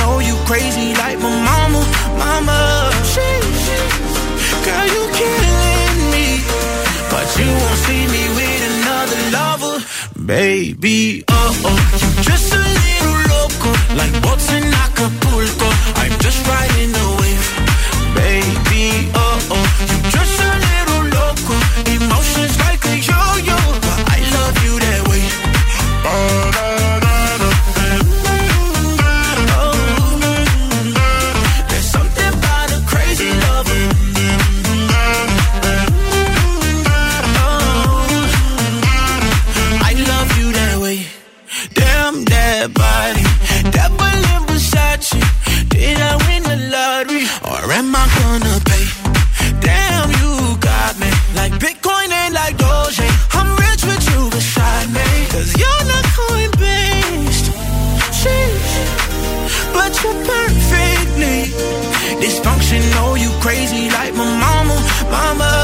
know you crazy like my mama, mama. She, she, girl, you killing me, but you won't see me with another lover, baby. Oh oh, you just a little loco, like what's in Acapulco. I'm just riding the. Crazy like my mama, mama.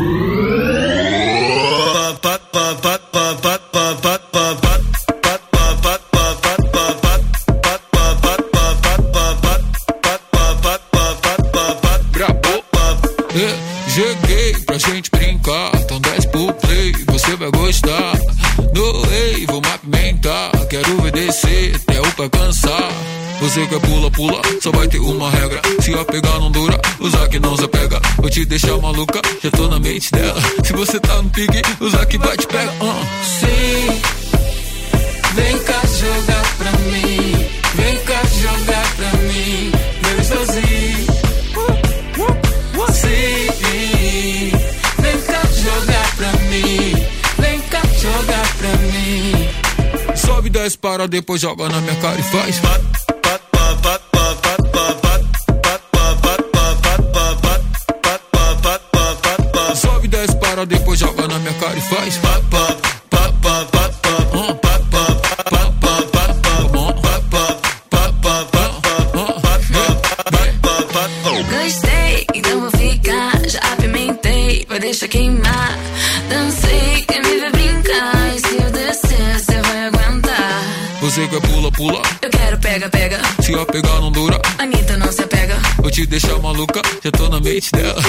Você tá no pique, usar que vai te pega. Uh. Sim, vem cá jogar pra mim. Vem cá jogar pra mim. Meu sozinho. Sim, vem cá jogar pra mim. Vem cá jogar pra mim. Sobe, desce, para, depois joga na minha cara e faz. Na minha cara e faz. Gostei, então vou ficar. Já apimentei, vai deixar queimar. Dancei, quer me ver brincar. E se eu descer, você vai aguentar. Você quer pula, pula. Eu quero pega, pega. Se a pegar não dura, Anitta não se apega. vou te deixar maluca, já tô na mente dela.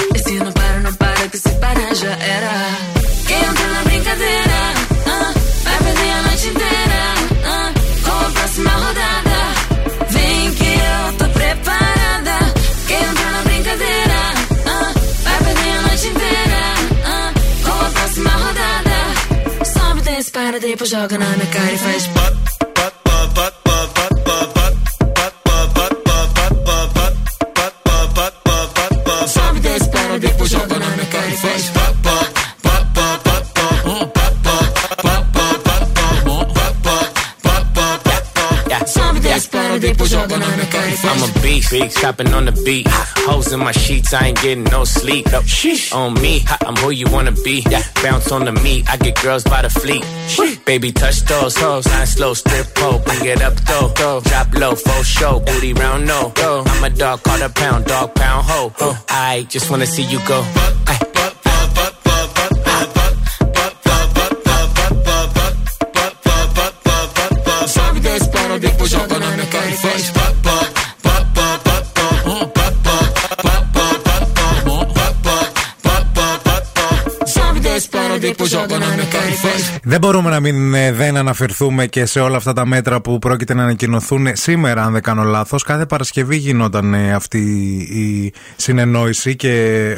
Para, depois joga na minha cara e faz. Sobe, desce, para, depois joga na minha cara e faz. Sobe, desce, para, depois joga na minha cara e faz. I'm a beast, big stopping on the beat. Hoes in my sheets, I ain't getting no sleep. On me, I'm who you wanna be. Bounce on the meat, I get girls by the fleet. Baby, touch those hoes. Line slow, strip pole, bring it up though. Drop low, full show, booty round no. I'm a dog, call a pound, dog pound ho. I just wanna see you go. Ay. Giocano nei califox Pop pop pop pop pop pop Pop pop pop pop pop Pop pop pop pop pop Sabe da espada depois joga Δεν μπορούμε να μην ε, δεν αναφερθούμε και σε όλα αυτά τα μέτρα που πρόκειται να ανακοινωθούν σήμερα, αν δεν κάνω λάθος. Κάθε Παρασκευή γινόταν ε, αυτή η συνεννόηση και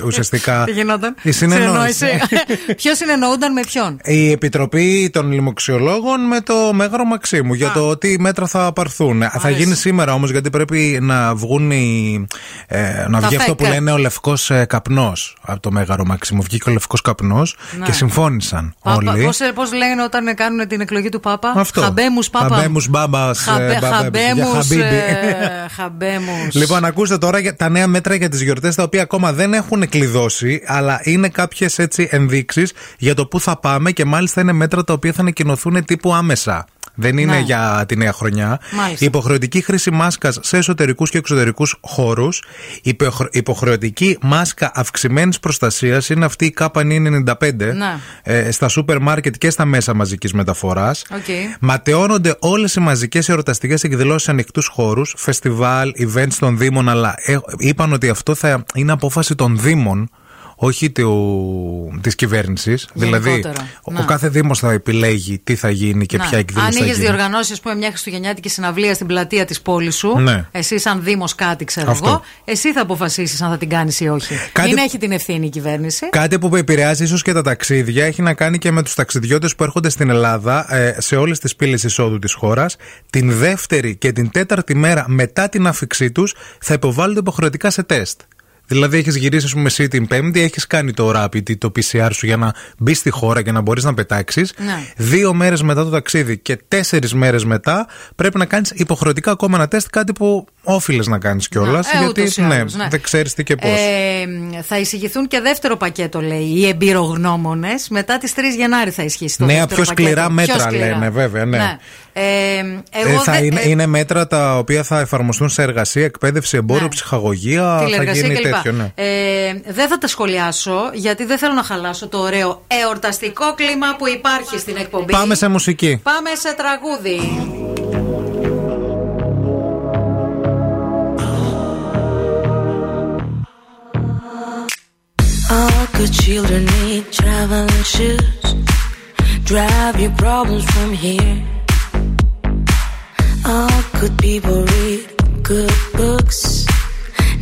ουσιαστικά. Τι γινόταν; Η συνεννόηση. Ποιος συνεννοούνταν με ποιον; Η Επιτροπή των Λοιμοξιολόγων με το Μέγαρο Μαξίμου για το τι μέτρα θα πάρθουν. Θα γίνει σήμερα όμως γιατί πρέπει να βγουν οι, ε, να Τα βγει αυτό που φέκα. λένε ο λευκός καπνός από το Μέγαρο Μαξίμου. Βγήκε ο λευκός καπνός Ναι. και συμφώνησαν Πα- όλοι. πα- Πώς, πώς λένε όταν κάνουν την εκλογή του Πάπα. Αυτό. Χαμπέμους Πάπα. Χαμπέμους μπάμπα. Χαμπέ, χαμπέμους, ε, χαμπέμους. Λοιπόν, ακούστε τώρα για τα νέα μέτρα για τις γιορτές, τα οποία ακόμα δεν έχουν κλειδώσει, αλλά είναι κάποιες έτσι ενδείξεις για το πού θα πάμε και μάλιστα είναι μέτρα τα οποία θα ανακοινωθούν τύπου άμεσα. Δεν είναι Ναι. για τη νέα χρονιά. Μάλιστα. Υποχρεωτική χρήση μάσκας σε εσωτερικούς και εξωτερικούς χώρους. Υποχρεωτική μάσκα αυξημένης προστασίας είναι αυτή η K95 Ναι. ε, στα σούπερ μάρκετ και στα μέσα μαζικής μεταφοράς. Οκ. Ματαιώνονται όλες οι μαζικές εορταστικές εκδηλώσεις σε ανοιχτούς χώρους, φεστιβάλ, events των Δήμων, αλλά ε, είπαν ότι αυτό θα είναι απόφαση των Δήμων. Όχι του, της κυβέρνησης Δηλαδή Γενικότερα, ο, ναι. ο κάθε Δήμος θα επιλέγει τι θα γίνει και Να. ποια εκδήλωση Αν θα είχες γίνει διοργανώσει, ας πούμε, μια χριστουγεννιάτικη συναυλία στην πλατεία της πόλης σου, Ναι. εσύ, σαν Δήμος, κάτι ξέρω Αυτό. εγώ, εσύ θα αποφασίσεις αν θα την κάνεις ή όχι. Κάτι- Μην έχει την ευθύνη η κυβέρνηση. Κάτι που επηρεάζει ίσως και τα ταξίδια έχει να κάνει και με τους ταξιδιώτες που έρχονται στην Ελλάδα ε, σε όλες τις πύλες εισόδου της χώρας. Την δεύτερη και την τέταρτη μέρα μετά την άφηξή τους θα υποβάλλονται υποχρεωτικά σε τεστ. Δηλαδή, έχεις γυρίσει, ας πούμε, εσύ την Πέμπτη, έχεις κάνει το rapid ή το PCR σου για να μπει στη χώρα και να μπορείς να πετάξεις. Ναι. Δύο μέρες μετά το ταξίδι και τέσσερις μέρες μετά πρέπει να κάνεις υποχρεωτικά ακόμα ένα τεστ, κάτι που όφιλες να κάνεις κιόλας. Ε, γιατί ούτως ή ναι, άλλως, ναι. δεν ξέρεις τι και πώς. Ε, θα εισηγηθούν και δεύτερο πακέτο, λέει, οι εμπειρογνώμονες. Μετά τις 3 Γενάρη θα ισχύσει το Νέα, δεύτερο πιο σκληρά πακέτο. μέτρα Πιο σκληρά. λένε, βέβαια, ναι. Ε, Ε, εγώ θα δεν- είναι, ε, είναι μέτρα τα οποία θα εφαρμοστούν σε εργασία, εκπαίδευση, εμπόριο, ψυχαγωγία. Θα Ναι. τηλεργασία γίνει κλπ. Τέτοιο, ναι. Ε, δεν θα τα σχολιάσω γιατί δεν θέλω να χαλάσω το ωραίο εορταστικό κλίμα που υπάρχει στην εκπομπή. Πάμε σε μουσική. Πάμε σε τραγούδι. All good children need traveling shoes. Drive your problems from here. All good people read good books.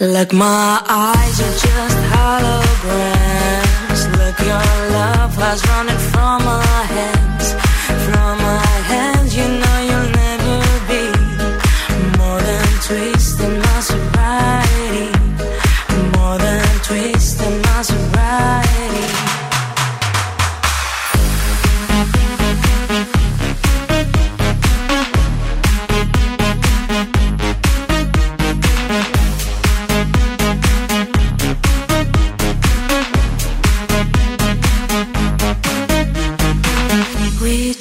Like my eyes are just holograms. Look, your love has running from my hands,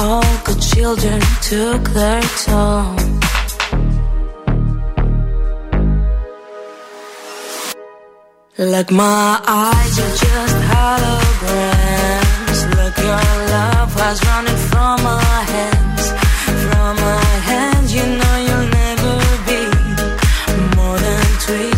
All good children took their toll. Like my eyes are just holograms. Look, your love has running from my hands. From my hands, you know you'll never be more than twisting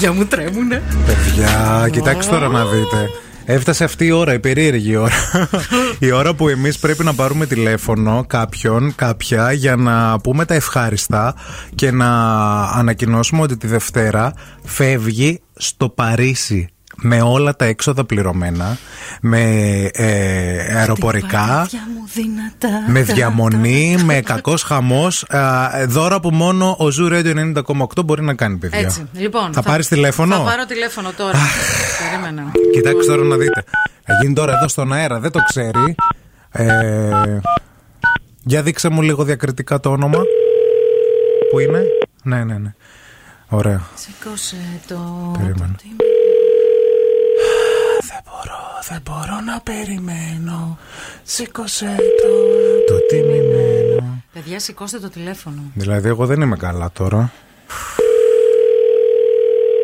Χέρια μου, τρέμουνε. Παιδιά, κοιτάξτε τώρα να δείτε. Έφτασε αυτή η ώρα, η περίεργη ώρα. η ώρα που εμείς πρέπει να πάρουμε τηλέφωνο κάποιον, κάποια, για να πούμε τα ευχάριστα και να ανακοινώσουμε ότι τη Δευτέρα φεύγει στο Παρίσι με όλα τα έξοδα πληρωμένα, με ε, αεροπορικά, μου δυνατά. Με διαμονή, με κακός χαμός. Δώρα που μόνο ο Zoo Radio 90,8 μπορεί να κάνει, παιδιά. Έτσι. Λοιπόν, θα, πάρεις τηλέφωνο; Θα πάρω τηλέφωνο τώρα. Περίμενα. Κοιτάξτε τώρα να δείτε. Θα γίνει τώρα εδώ στον αέρα, δεν το ξέρει. Ε, για δείξε μου λίγο διακριτικά το όνομα. Πού είναι; Ναι, ναι, ναι. Ωραία. Σηκώσε το. Περίμενα. Δεν μπορώ, δεν μπορώ να περιμένω. Σήκωσε το. Το τιμημένο. Παιδιά, σηκώστε το τηλέφωνο. Δηλαδή, εγώ δεν είμαι καλά τώρα.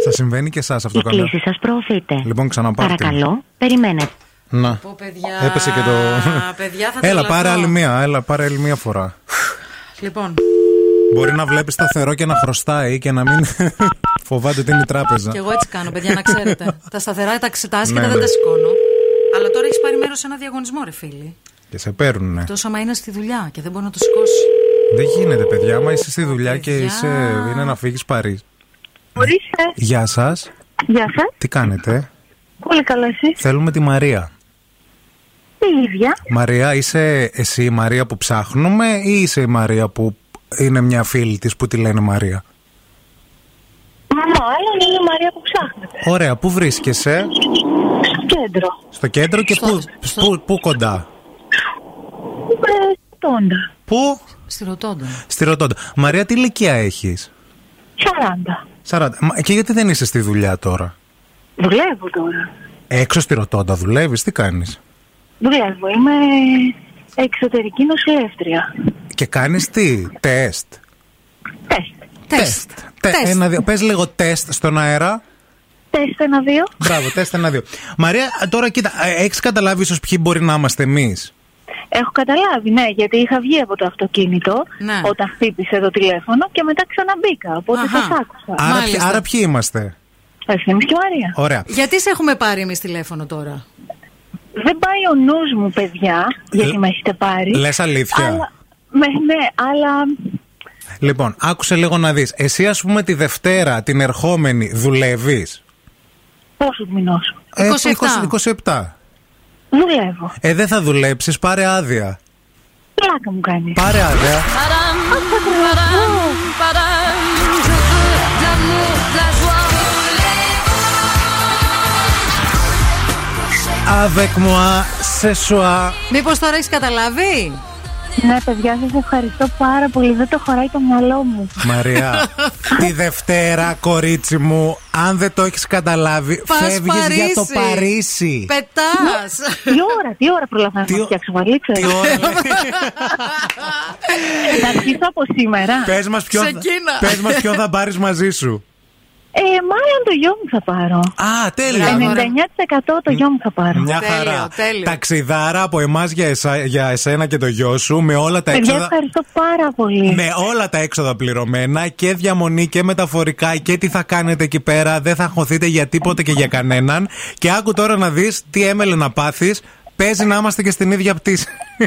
Σα συμβαίνει και εσάς αυτό Η καλό. κλήση σας προωθείτε. Λοιπόν, ξαναπάρτε. Παρακαλώ, περιμένετε. Να. Πω, παιδιά, Έπεσε και το. παιδιά, θα Έλα, τρελαθώ. πάρε άλλη μία. Έλα, πάρε άλλη μία φορά. Λοιπόν, Μπορεί να βλέπεις σταθερό και να χρωστάει και να μην φοβάται ότι είναι η τράπεζα. και εγώ έτσι κάνω, παιδιά, να ξέρετε. τα σταθερά, τα, ξε- τα άσχετα Ναι, δεν ναι. τα σηκώνω. Αλλά τώρα έχεις πάρει μέρος σε ένα διαγωνισμό, ρε φίλοι. Και σε παίρνουνε. Τόσο άμα είναι στη δουλειά και δεν μπορεί να το σηκώσει. Δεν γίνεται, παιδιά. Άμα είσαι στη δουλειά και παιδιά. είσαι, είναι να φύγεις Παρί. Ορίστε. Γεια σας. Γεια σας. Τι κάνετε, Πολύ καλά εσύ. Θέλουμε τη Μαρία. Η ίδια. Μαρία, είσαι εσύ η Μαρία που ψάχνουμε ή είσαι η Μαρία που είναι μια φίλη της που τη λένε Μαρία; Μάλλον είναι η Μαρία που ψάχνετε. Ωραία, πού βρίσκεσαι, Στο κέντρο. στο κέντρο και πού, πού, πού κοντά; Ε, Τόντα. Πού; Στη Ρωτώντα. Στη Ρωτώντα. Μαρία, τι ηλικία έχεις; 40. 40. Μα, και γιατί δεν είσαι στη δουλειά τώρα; Δουλεύω τώρα. Έξω στη Ρωτώντα δουλεύεις, τι κάνεις; Δουλεύω. Είμαι εξωτερική νοσηλεύτρια. Και κάνεις τι, τεστ. Τεστ. Τεστ. Τε, ένα, δύο. Πες λίγο τεστ στον αέρα. Τεστ ένα-δύο. Μπράβο, τεστ ένα δύο. Μαρία, τώρα κοίτα, ε, έχεις καταλάβει ίσως ποιοι μπορεί να είμαστε εμείς; Έχω καταλάβει, ναι, γιατί είχα βγει από το αυτοκίνητο Ναι. όταν χτύπησε το τηλέφωνο και μετά ξαναμπήκα. Οπότε Αχα. σας άκουσα. Άρα, ποιοι- άρα ποιοι είμαστε; Ευθύμης και Μαρία. Ωραία. Γιατί σε έχουμε πάρει εμείς τηλέφωνο τώρα; Δεν πάει ο νους μου, παιδιά, γιατί με έχετε πάρει. Λες αλήθεια; Αλλά, με, ναι, αλλά Λοιπόν, άκουσε λίγο να δεις. Εσύ ας πούμε τη Δευτέρα, την ερχόμενη, δουλεύεις; Πόσο μηνός; Ε, 27. 27. Δουλεύω. Ε, δεν θα δουλέψεις, πάρε άδεια. Πλάκα μου κάνεις. Πάρε άδεια. Avec moi, ce soir. Μήπως τώρα έχεις καταλάβει; Ναι, παιδιά, σας ευχαριστώ πάρα πολύ. Δεν το χωράει το μυαλό μου. Μαρία, τη Δευτέρα, κορίτσι μου, αν δεν το έχεις καταλάβει, Πας φεύγεις για το Παρίσι. Παρίσι. Πετάς. Τι ώρα, τι ώρα προλαβαίνω να φτιάξω βαλίτσα. Τι ώρα, Να αρχίσω από σήμερα. Πες μας ποιο, Ξεκίνα. πες μας ποιο θα πάρεις μαζί σου. Ε, μάλλον το γιο μου θα πάρω. Α, τέλεια. 99% το γιο μου θα πάρω. Μια χαρά. Ταξιδάρα από εμάς για, εσά- για εσένα και το γιο σου με όλα τα Παιδιά, έξοδα. ευχαριστώ πάρα πολύ. Με όλα τα έξοδα πληρωμένα και διαμονή και μεταφορικά και τι θα κάνετε εκεί πέρα. Δεν θα αγχωθείτε για τίποτε και για κανέναν. Και άκου τώρα να δεις τι έμελε να πάθεις. Παίζει να είμαστε και στην ίδια πτήση.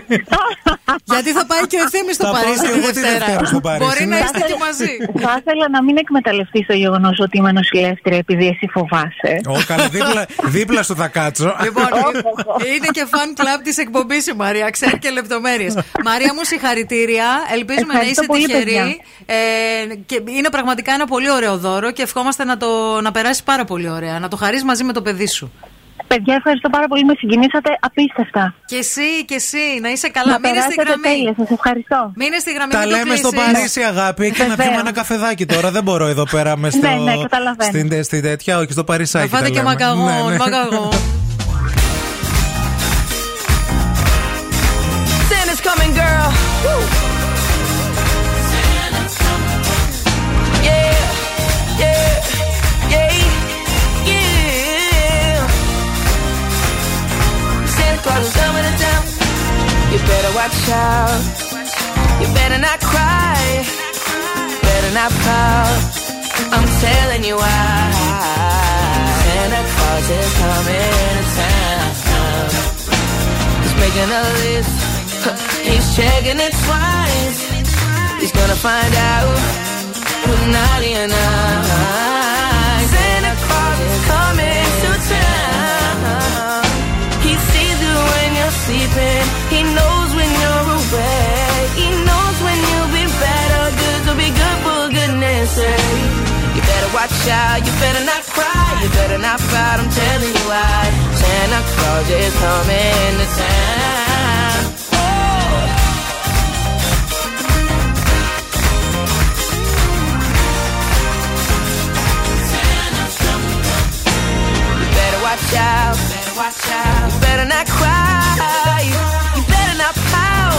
Γιατί θα πάει και ο ευθύνη στο Θα πάω Παρίσι και τη εγώ τη Δευτέρα Δευτέρα. στο Παρίσι, Μπορεί να ναι. είστε και μαζί. Θα ήθελα να μην εκμεταλλευτεί το γεγονός ότι είμαι νοσηλεύτρια επειδή εσύ φοβάσαι. Ω, καλά, δίπλα, δίπλα σου θα κάτσω. Λοιπόν, είναι και fan club της εκπομπής η Μαρία, ξέρει και λεπτομέρειες. Μαρία μου, συγχαρητήρια. Ελπίζουμε να Ευχαριστώ είσαι πολύ, τυχερή. παιδιά. Ε, και είναι πραγματικά ένα πολύ ωραίο δώρο και ευχόμαστε να, το, να περάσει πάρα πολύ ωραία. Να το χαρείς μαζί με το παιδί σου. Παιδιά, ευχαριστώ πάρα πολύ. Με συγκινήσατε απίστευτα. Και εσύ, και εσύ, να είσαι καλά. Να Μείνε στη περάσετε γραμμή. τέλεια. Σας ευχαριστώ. Μείνε στη γραμμή. Τα μην το λέμε στο κλείσεις. Παρίσι, αγάπη, και να Βεβαίως. πιούμε ένα καφεδάκι τώρα. Δεν μπορώ εδώ πέρα με στο. Ναι, ναι, καταλαβαίνω. Στην, στην τέτοια, όχι στο Παρισάκι. Θα φάτε τα και λέμε. μακαγόν, better watch out. You better not cry. Better not pout. I'm telling you why. Santa Claus is coming to town. He's making a list. He's checking it twice. He's gonna find out who's naughty and nice. Santa Claus is coming to town. He sees you when you're sleeping. He knows He knows when you'll be good. So be good for goodness sake. You better watch out. You better not cry. You better not pout. I'm telling you why. Santa Claus is coming to town. Better watch out. Better watch out. You better not cry.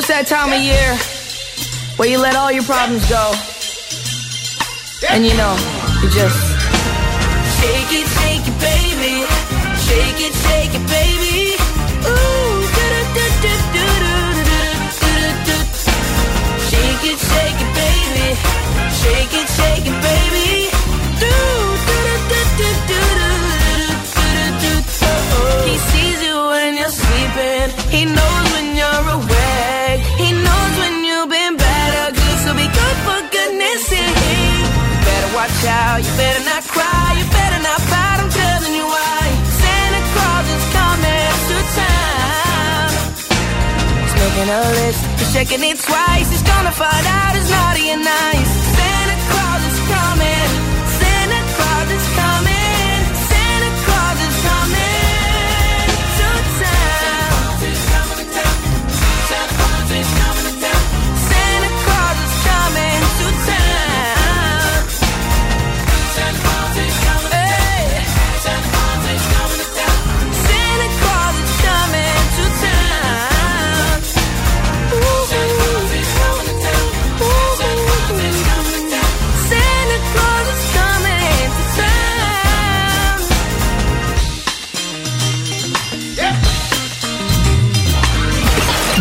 it's that time of year where you let all your problems go. And you know, you just shake it, shake it, baby. Shake it, shake it, baby. Ooh, He sees you when you're sleeping. He knows when you're awake cow. You better not cry, you better not fight. I'm telling you why. Santa Claus is coming to town. He's making a list, he's checking it twice. He's gonna find out he's naughty and nice.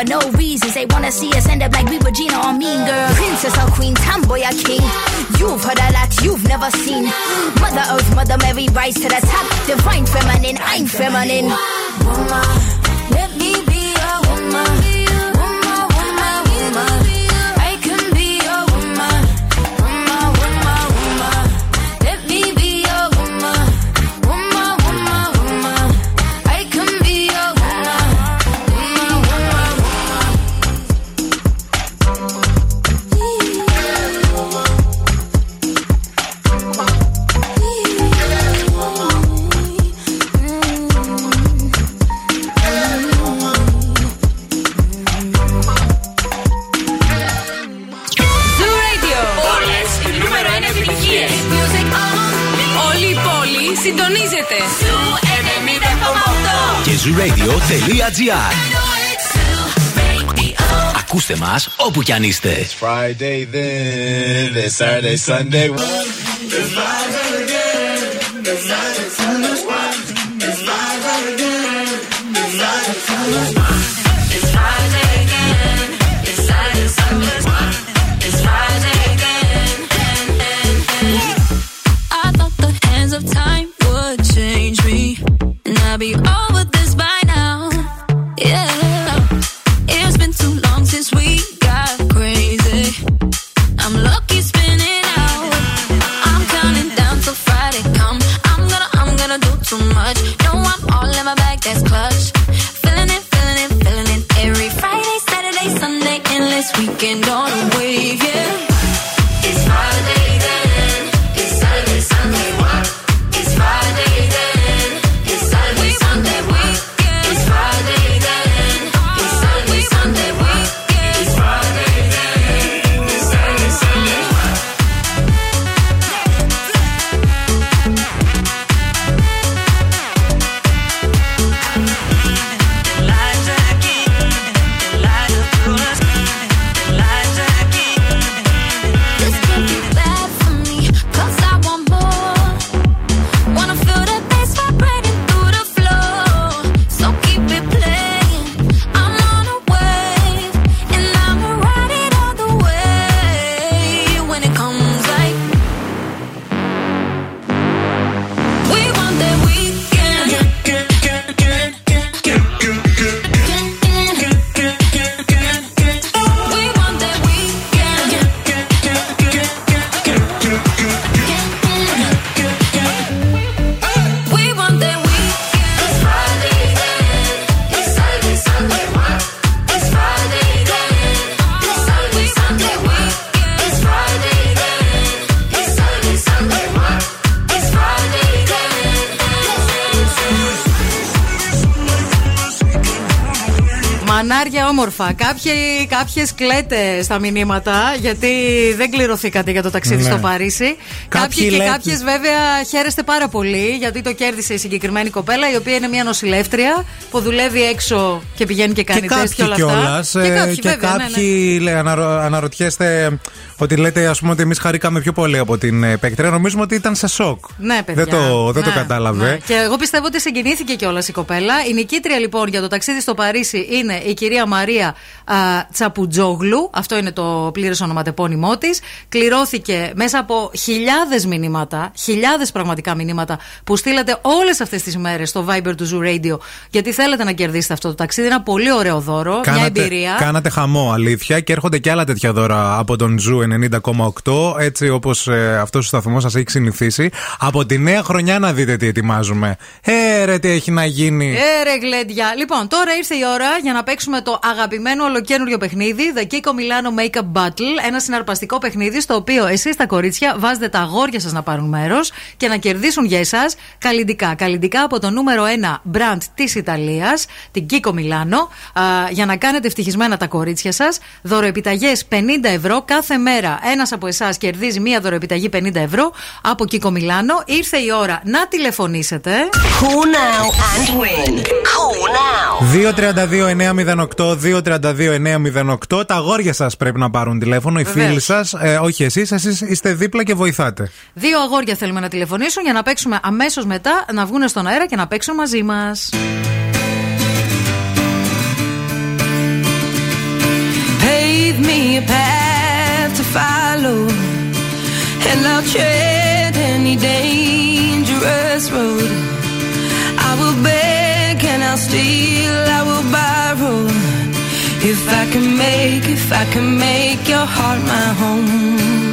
I know. radio.gr Ακούστε μας όπου κι αν είστε. It's Friday then, it's Saturday, Sunday. Κάποιοι, κάποιες κλαίτε στα μηνύματα γιατί δεν κληρωθήκατε για το ταξίδι Ναι. στο Παρίσι. Κάποιοι Κάποιοι και λέτε- κάποιες βέβαια χαίρεστε πάρα πολύ γιατί το κέρδισε η συγκεκριμένη κοπέλα η οποία είναι μια νοσηλεύτρια που δουλεύει έξω και πηγαίνει και κάνει και τεστ και κάποιοι όλα κιόλας. αυτά. Και κάποιοι, και βέβαια, ναι, ναι. κάποιοι λέει, αναρω- αναρωτιέστε ότι λέτε ας πούμε ότι εμείς χαρήκαμε πιο πολύ από την ε, παίκτρια. Νομίζουμε ότι ήταν σε σοκ. Ναι, παιδιά. Δεν το, δεν το Ναι, κατάλαβε. ναι. Και εγώ πιστεύω ότι συγκινήθηκε κιόλας η κοπέλα. Η νικήτρια λοιπόν για το ταξίδι στο Παρίσι είναι η κυρία Μαρία α, Τσαπουτζόγλου. Αυτό είναι το πλήρες ονοματεπώνυμό της. Κληρώθηκε μέσα από χιλιάδες μηνύματα, χιλιάδες πραγματικά μηνύματα που στείλατε όλες αυτές τις μέρες στο Viber του Zoo Radio. Γιατί θέλετε να κερδίσετε αυτό το ταξίδι. Ένα πολύ ωραίο δώρο, μια εμπειρία. κάνατε χαμό, αλήθεια. Και έρχονται και άλλα τέτοια δώρα από τον Zoo 90,8. Έτσι όπως ε, αυτός ο σταθμός σας έχει συνηθίσει. Από τη νέα χρονιά να δείτε τι ετοιμάζουμε. Ε, ρε, τι έχει να γίνει. Ε, ρε γλέντια. Λοιπόν, τώρα ήρθε η ώρα για να παίξουμε το αγαπημένο ολοκένουργιο παιχνίδι The Kiko Milano Makeup Battle. Ένα συναρπαστικό παιχνίδι στο οποίο εσείς τα κορίτσια βάζετε τα αγόρια σας να πάρουν μέρος και να κερδίσουν για εσάς καλλιντικά. Καλλιντικά από το νούμερο 1 brand της Ιταλίας, την Kiko Milano, α, για να κάνετε ευτυχισμένα τα κορίτσια σας. Δωροεπιταγές 50 ευρώ κάθε μέρα. Ένας από εσάς κερδίζει μία δωροεπιταγή 50 ευρώ από Kiko Milano. Ήρθε η ώρα να τηλεφωνήσετε. Call now and win. Call now. 232-908, 232-908. Τα αγόρια σας πρέπει να πάρουν τηλέφωνο, οι Βεβαίως. φίλοι σας. Ε, όχι εσείς, εσείς είστε δίπλα και βοηθάτε. Δύο αγόρια θέλουμε να τηλεφωνήσουν για να παίξουμε αμέσως μετά, να βγουν στον αέρα και να παίξουν μαζί μας. Pave me a path to follow, and I'll tread any dangerous road. I will beg and I'll steal, I will borrow. If I can make, if I can make your heart my home.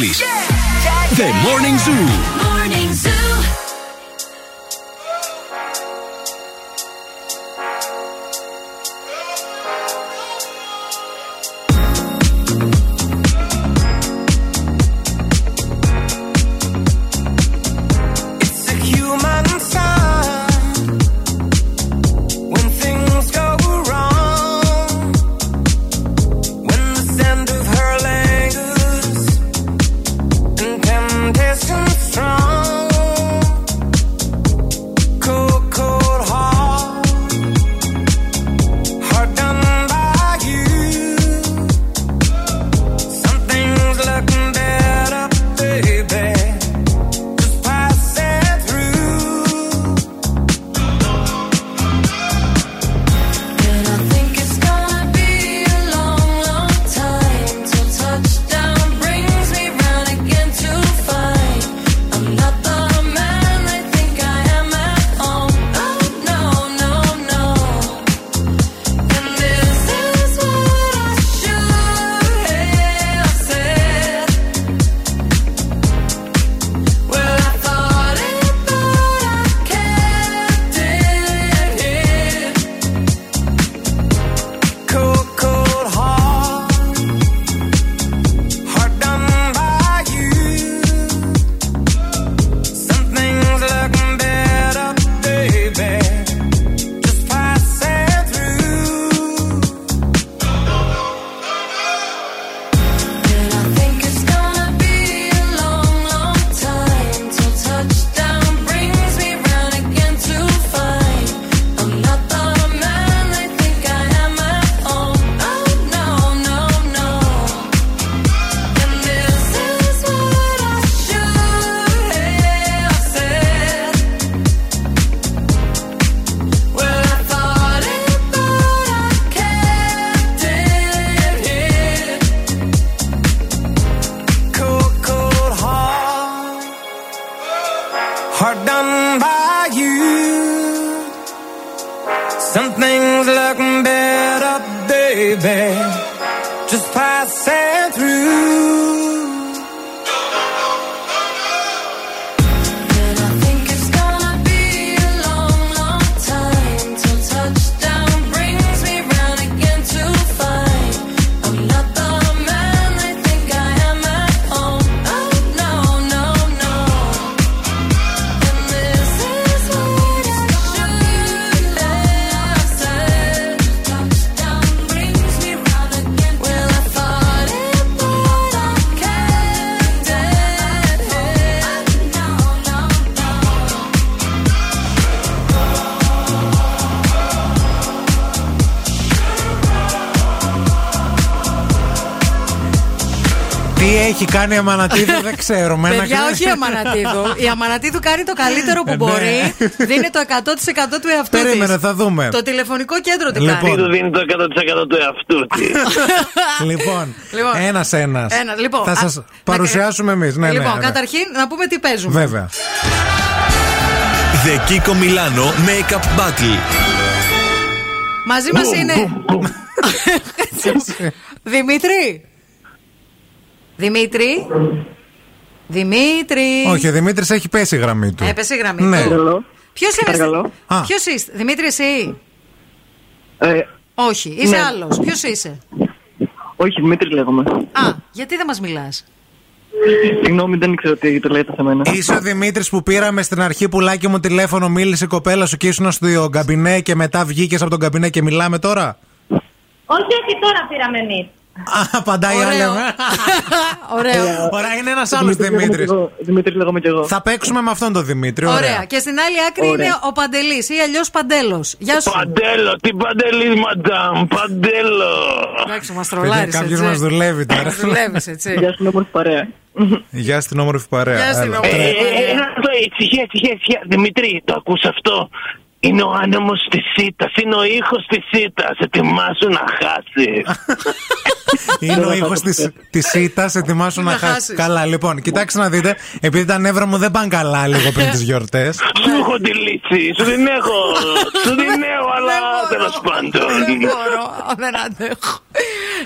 Yeah. The Morning Zoo. κάνει η Αμανατίδου δεν Μένα Παιδιά, όχι η Αμανατίδου. Η Αμανατίδου κάνει το καλύτερο που ε, ναι. μπορεί. Δίνει το 100% του εαυτού της. Περίμενε, θα δούμε. Το τηλεφωνικό κέντρο τι λοιπόν. κάνει. Η δίνει το 100% του εαυτού της. Λοιπόν, λοιπόν. ένα-ένα. Λοιπόν, θα σας ναι. παρουσιάσουμε εμείς. Ναι, λοιπόν, καταρχήν να πούμε τι παίζουμε. Βέβαια. Μαζί μας είναι. Δημήτρη. Δημήτρη. Δημήτρη. Όχι, ο Δημήτρης έχει πέσει η γραμμή του. Ε, Έπεσε η γραμμή ναι. του. Ποιος είναι. Ποιος είσαι, Δημήτρη, εσύ; Ε, Όχι, είσαι ναι. άλλος. Ποιος είσαι; Όχι, Δημήτρη λέγομαι. Α, γιατί δεν μας μιλάς; Συγγνώμη, δεν ήξερα τι το λέτε σε μένα. Είσαι ο Δημήτρης που πήραμε στην αρχή πουλάκι μου τηλέφωνο, μίλησε η κοπέλα σου και ήσουν στο καμπινέ και μετά βγήκες από τον καμπινέ και μιλάμε τώρα; Όχι, όχι, τώρα πήραμε εμείς. Α, απαντάει η άλλη. Ωραίο. Ωραία, είναι ένα άλλο Δημήτρη. Δημήτρη λέγομαι και εγώ. Θα παίξουμε με αυτόν τον Δημήτρη. Ωραία. Ωραία. Και στην άλλη άκρη Ωραία. είναι ο Παντελή ή αλλιώ Παντέλο. Γεια σου. Παντέλο, τι παντελή, μαντάμ, παντέλο. Εντάξει, μα τρολάρει. Κάποιο μα δουλεύει τώρα. Δουλεύει, έτσι. Γεια σου, όμορφη παρέα. Γεια στην όμορφη παρέα. Γεια στην Έλα. όμορφη Ε, ε, Ένα αυτό, ησυχία, ησυχία, ησυχία. Δημητρή, το ακούς αυτό. Είναι ο άνεμος της ΣΥΤΑ. Είναι ο ήχος της ΣΥΤΑ. Ετοιμάσου να χάσεις. Είναι ο ήχος τη ΣΥΤΑ, ετοιμάσου να Να χάσεις. χάσεις. Καλά, λοιπόν, κοιτάξτε να δείτε, επειδή τα νεύρα μου δεν πάνε καλά λίγο πριν τις γιορτές. Σου έχω τη λύση. Σου την έχω. Σου την έχω, αλλά τέλος πάντων. Δεν μπορώ, δεν αντέχω.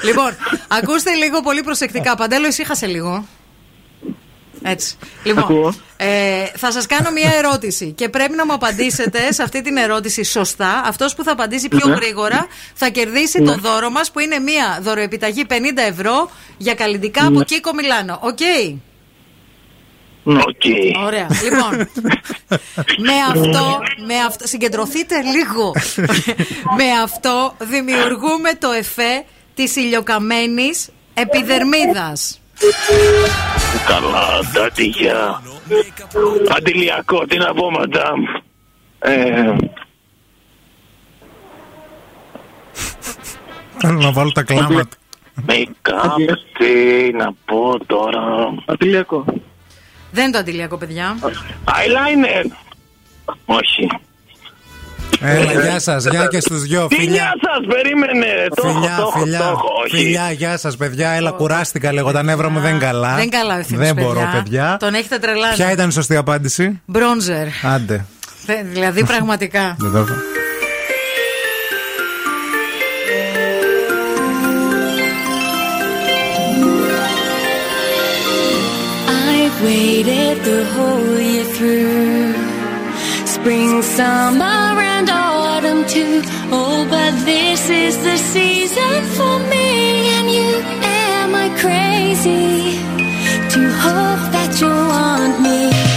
λοιπόν, ακούστε λίγο πολύ προσεκτικά. Παντέλο, ησύχασε λίγο. Έτσι. Λοιπόν, Ακούω. ε, θα σας κάνω μία ερώτηση και πρέπει να μου απαντήσετε σε αυτή την ερώτηση σωστά. Αυτός που θα απαντήσει πιο Ναι. γρήγορα θα κερδίσει το δώρο μας που είναι μία δωροεπιταγή 50 ευρώ για καλλυντικά από Kiko Milano. OK. OK. Ωραία. Λοιπόν, με αυτό, με αυτό, συγκεντρωθείτε λίγο. με αυτό δημιουργούμε το εφέ της ηλιοκαμένης επιδερμίδας. Καλά, τάτι, γεια. Αντιλιακό, τι να πω, μαντάμ. Ε, Θέλω να βάλω τα κλάματα. Make-up, τι να πω τώρα. Αντιλιακό. Δεν είναι το αντιλιακό, παιδιά. Eyeliner. Όχι. Έλα, γεια σας, γεια και στους δυο. Τι Φιλιά, γεια σας, περίμενε. Το έχω, φιλιά, το έχω, το φιλιά. έχω. Όχι. Φιλιά, γεια σας, παιδιά. Έλα, κουράστηκα λίγο. Τα νεύρα μου δεν είναι καλά. Δεν καλά ο ευθύνης, Δεν μπορώ, παιδιά. Τον έχετε τρελάνει. Ποια ήταν η σωστή απάντηση, Μπρόντζερ. Άντε. Θε- Δηλαδή, πραγματικά. Δεν το έχω. I've waited the whole year through. Spring, summer, and autumn too. Oh, but this is the season for me and you. Am I crazy to hope that you want me?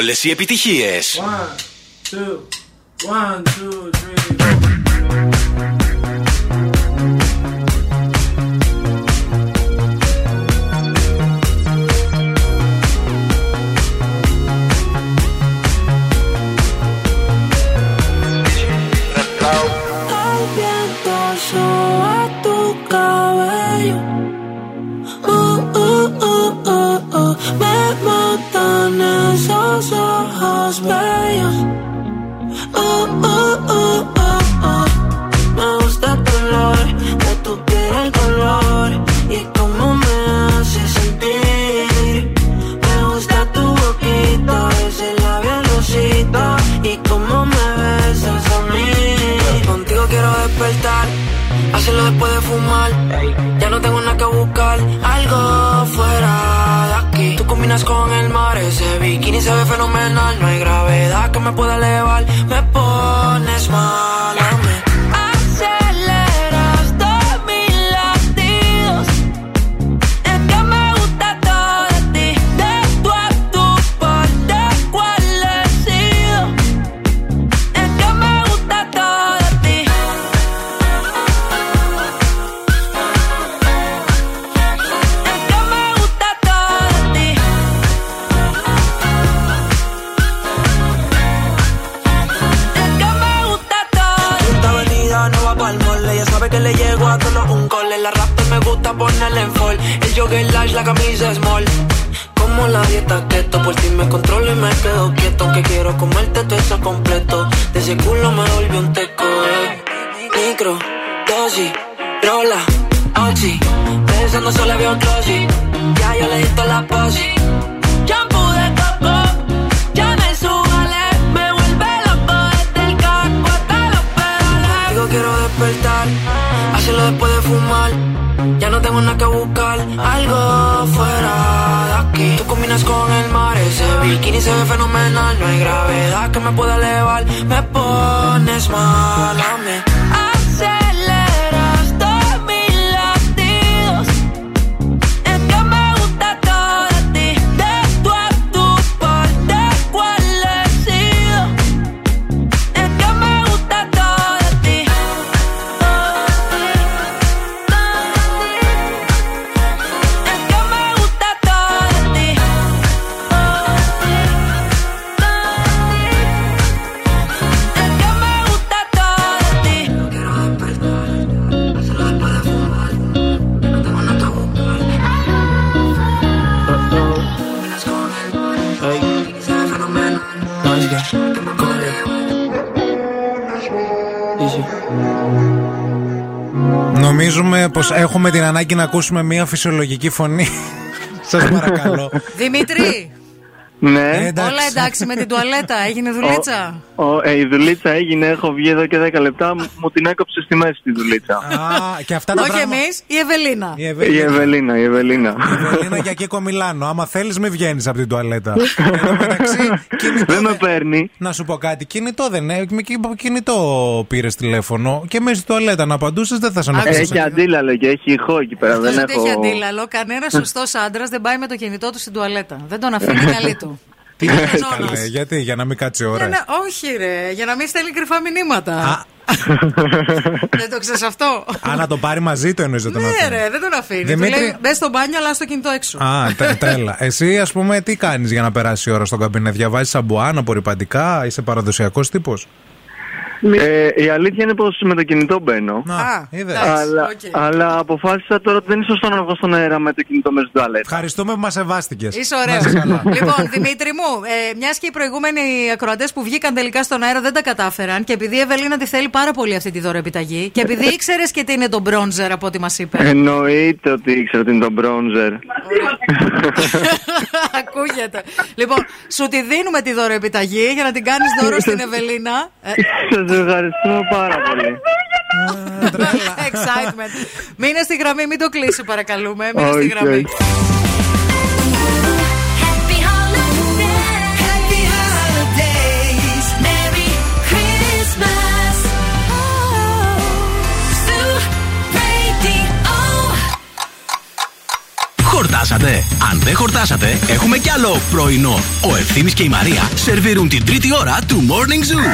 Σταθμό. Όλες οι επιτυχίες. One, glossy. Ya yo le di toda la posi. Shampoo de coco, ya me subale. Me vuelve loco desde el casco hasta los pedales. Digo quiero despertar, hacerlo después de fumar. Ya no tengo nada que buscar, algo fuera de aquí. Tú combinas con el mar, ese bikini se ve fenomenal. No hay gravedad que me pueda elevar, me pones mal a mí. Πως έχουμε την ανάγκη να ακούσουμε μια φυσιολογική φωνή. Σας παρακαλώ. Δημήτρη, Ναι. όλα εντάξει με την τουαλέτα, έγινε δουλίτσα. Ο, ε, η δουλίτσα έγινε, έχω βγει εδώ και 10 λεπτά, μου- μου την έκοψε στη μέση τη δουλίτσα. Α, και αυτά τα Όχι πράγματα. εμείς, η Ευελίνα. Η Η Ευελίνα. Ευελίνα, η Ευελίνα. Ευελίνα για Κίκο Μιλάνο. Άμα θέλεις, μην βγαίνεις από την τουαλέτα. Εν τω μεταξύ, κινητό Δεν με παίρνει. Να σου πω κάτι. Κινητό δεν είναι. Με κι- κινητό πήρες τηλέφωνο και μέσα στη τουαλέτα να απαντούσες δεν θα σε αναφέρει. Έχει αντίλαλο και έχει ηχό εκεί πέρα. Αυτός Δεν δεν έχει έχω. αντίλαλο. Κανένας σωστός άντρας δεν πάει με το κινητό του στην τουαλέτα. Δεν τον αφήνει καλή του. Τι είναι λες, κανόνας. καλέ, γιατί, για να μην κάτσει ώρα. Για να- όχι, ρε, για να μην στέλνει κρυφά μηνύματα. δεν το ξέρεις αυτό; Α, να το πάρει μαζί του εννοείς δεν τον Ναι, αφήνει. ρε, δεν τον αφήνει. Δημήτρη- Του λέει μπες στο μπάνιο, αλλά στο κινητό έξω. Α, τε- τρέλα. Εσύ, ας πούμε, τι κάνεις για να περάσει η ώρα στον καμπίνε, διαβάζεις σαμπουάν, απορριπαντικά, είσαι παραδοσιακός τύπος; Ε, η αλήθεια είναι πως με το κινητό μπαίνω. Α, είδες. Αλλά, οκ. αλλά αποφάσισα τώρα ότι δεν είναι σωστό να βγω στον αέρα με το κινητό μέσα στην τουαλέτα. Ευχαριστούμε που μας σεβάστηκες. Είσαι ωραίος. λοιπόν, Δημήτρη μου, ε, μιας και οι προηγούμενοι ακροατές που βγήκαν τελικά στον αέρα δεν τα κατάφεραν και επειδή η Ευελίνα τη θέλει πάρα πολύ αυτή τη δωροεπιταγή και επειδή ήξερες και τι είναι το bronzer από ό,τι μας είπε. Εννοείται ότι ήξερα ότι είναι το bronzer. Ακούγεται. Λοιπόν, σου τη δίνουμε τη δωρεπιταγή για να την κάνεις δώρο στην Ευελίνα. Ε, Σας ευχαριστούμε πάρα πολύ. Excitement. Μείνε στη γραμμή, μην το κλείσει παρακαλούμε. Μείνε στη Όχι, γραμμή. Χορτάσατε. Αν δεν χορτάσατε, έχουμε κι άλλο πρωινό. Ο Ευθύμης και η Μαρία σερβίρουν την τρίτη ώρα του Morning Zoo.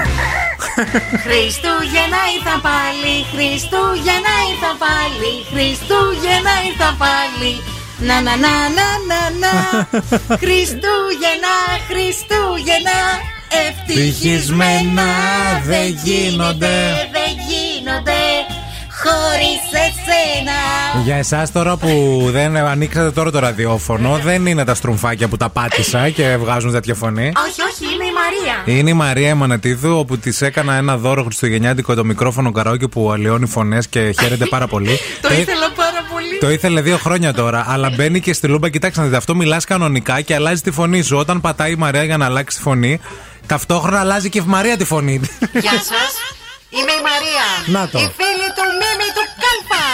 Χριστούγεννα ήρθα πάλι, Χριστούγεννα ήρθα πάλι, Χριστούγεννα ήρθα πάλι. Να να να να να να Χριστούγεννα, Χριστούγεννα Ευτυχισμένα δεν γίνονται, δεν γίνονται χωρίς εσένα Για εσάς τώρα που δεν ανοίξατε τώρα το ραδιόφωνο, δεν είναι τα στρουμφάκια που τα πάτησα και βγάζουν τέτοια φωνή. Όχι, όχι, είναι η Μαρία Είναι η Μαρία Εμμανατίδου, όπου της έκανα ένα δώρο χριστουγεννιάτικο το μικρόφωνο καραόκι που αλλοιώνει φωνές και χαίρεται πάρα πολύ. Το ήθελα πάρα πολύ Το ήθελε δύο χρόνια τώρα, αλλά μπαίνει και στη λούμπα. Κοιτάξτε, να δείτε, αυτό μιλάς κανονικά και αλλάζει τη φωνή σου. Όταν πατάει η Μαρία για να αλλάξει τη φωνή, ταυτόχρονα αλλάζει και η Μαρία τη φωνή. Γεια σας Είμαι η Μαρία Να το. Η φίλη του Μίμη του Κάλπα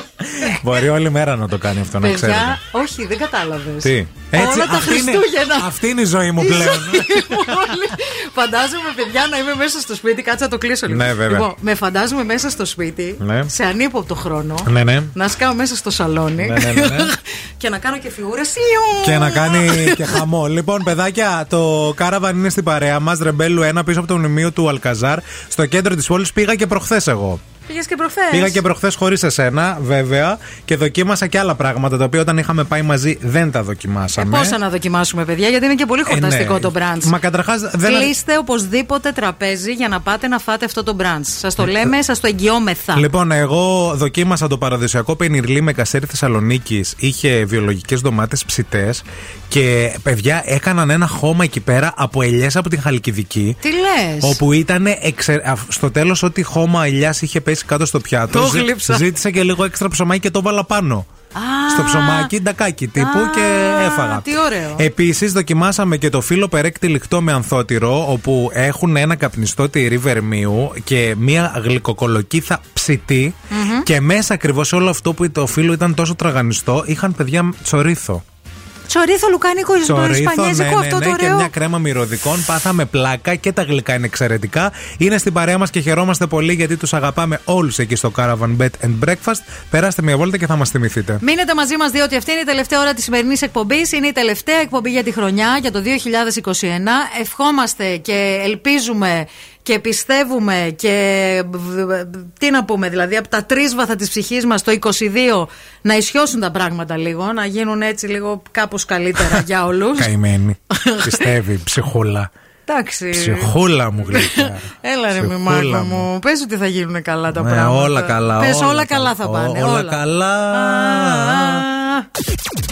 Μπορεί όλη μέρα να το κάνει αυτό, να ξέρετε. Παιδιά, όχι, δεν κατάλαβες Τι; Έτσι, Όλα τα αυτή, είναι, Χριστούγεννα. αυτή είναι η ζωή μου Η πλέον. ζωή μου όλη. Φαντάζομαι, παιδιά, να είμαι μέσα στο σπίτι. Κάτσε να το κλείσω λίγο. Ναι, βέβαια. Λοιπόν, με φαντάζομαι μέσα στο σπίτι, Ναι. σε ανύποπτο χρόνο, ναι, ναι. να σκάω μέσα στο σαλόνι Ναι, ναι, ναι, ναι. και να κάνω και φιγούρες. Και να κάνει και χαμό. Λοιπόν, παιδάκια, το κάραβαν είναι στην παρέα μας. Ρεμπέλου 1 πίσω από το μνημείο του Αλκαζάρ. Στο κέντρο της πόλης πήγα και προχθές εγώ. Πήγες και προχθές; Πήγα και προχθές χωρίς εσένα, βέβαια, και δοκίμασα και άλλα πράγματα τα οποία όταν είχαμε πάει μαζί δεν τα δοκιμάσαμε. Πόσα να δοκιμάσουμε, παιδιά, γιατί είναι και πολύ χορταστικό ναι. το μπραντ. Μα καταρχάς δεν. Κλείστε οπωσδήποτε τραπέζι για να πάτε να φάτε αυτό το μπραντ. Σας το λέμε, σας το εγγυόμεθα. Λοιπόν, εγώ δοκίμασα το παραδοσιακό πενιρλί με κασέρι Θεσσαλονίκης. Είχε βιολογικές ντομάτες ψητές και παιδιά έκαναν ένα χώμα εκεί πέρα από ελιές από την Χαλκιδική. Τι λες; Όπου ήταν εξε... α, στο τέλος ό,τι χώμα ελιάς είχε πέσει κάτω στο πιάτο. Το ζή- γλύψα. Ζήτησα και λίγο έξτρα ψωμάκι και το βάλα πάνω. Στο ψωμάκι, ντακάκι τύπου Α, και έφαγα. τι ωραίο. Επίσης, δοκιμάσαμε και το φύλλο περέκτη λιχτό με ανθότυρο, όπου έχουν ένα καπνιστό τυρί βερμίου και μία γλυκοκολοκύθα ψητή. Μμμ. Και μέσα ακριβώς όλο αυτό που το φύλλο ήταν τόσο τραγανιστό, είχαν παιδιά τσορίθο. Τσορίθο λουκάνικο ισπανιέζικο αυτό το ναι, και ωραίο. μια κρέμα μυρωδικών. Πάθαμε πλάκα και τα γλυκά είναι εξαιρετικά. Είναι στην παρέα μας και χαιρόμαστε πολύ γιατί τους αγαπάμε όλους εκεί στο Caravan Bed and Breakfast. Περάστε μια βόλτα και θα μας θυμηθείτε. Μείνετε μαζί μας, διότι αυτή είναι η τελευταία ώρα της σημερινής εκπομπής. Είναι η τελευταία εκπομπή για τη χρονιά, για το 2021. Ευχόμαστε και ελπίζουμε και πιστεύουμε και. Τι να πούμε, δηλαδή από τα τρίσβαθα της ψυχής μας το 22 να ισιώσουν τα πράγματα λίγο, να γίνουν έτσι λίγο κάπως καλύτερα για όλους. Καημένη. Πιστεύει, ψυχούλα. Εντάξει. Ψυχούλα μου γλυκιά. Έλα ρε μη Ψυχούλα Μάρκο μου. Πες ότι θα γίνουν καλά τα Ναι, πράγματα. όλα καλά, Πες όλα, όλα καλά θα καλά. πάνε. Όλα καλά. Wake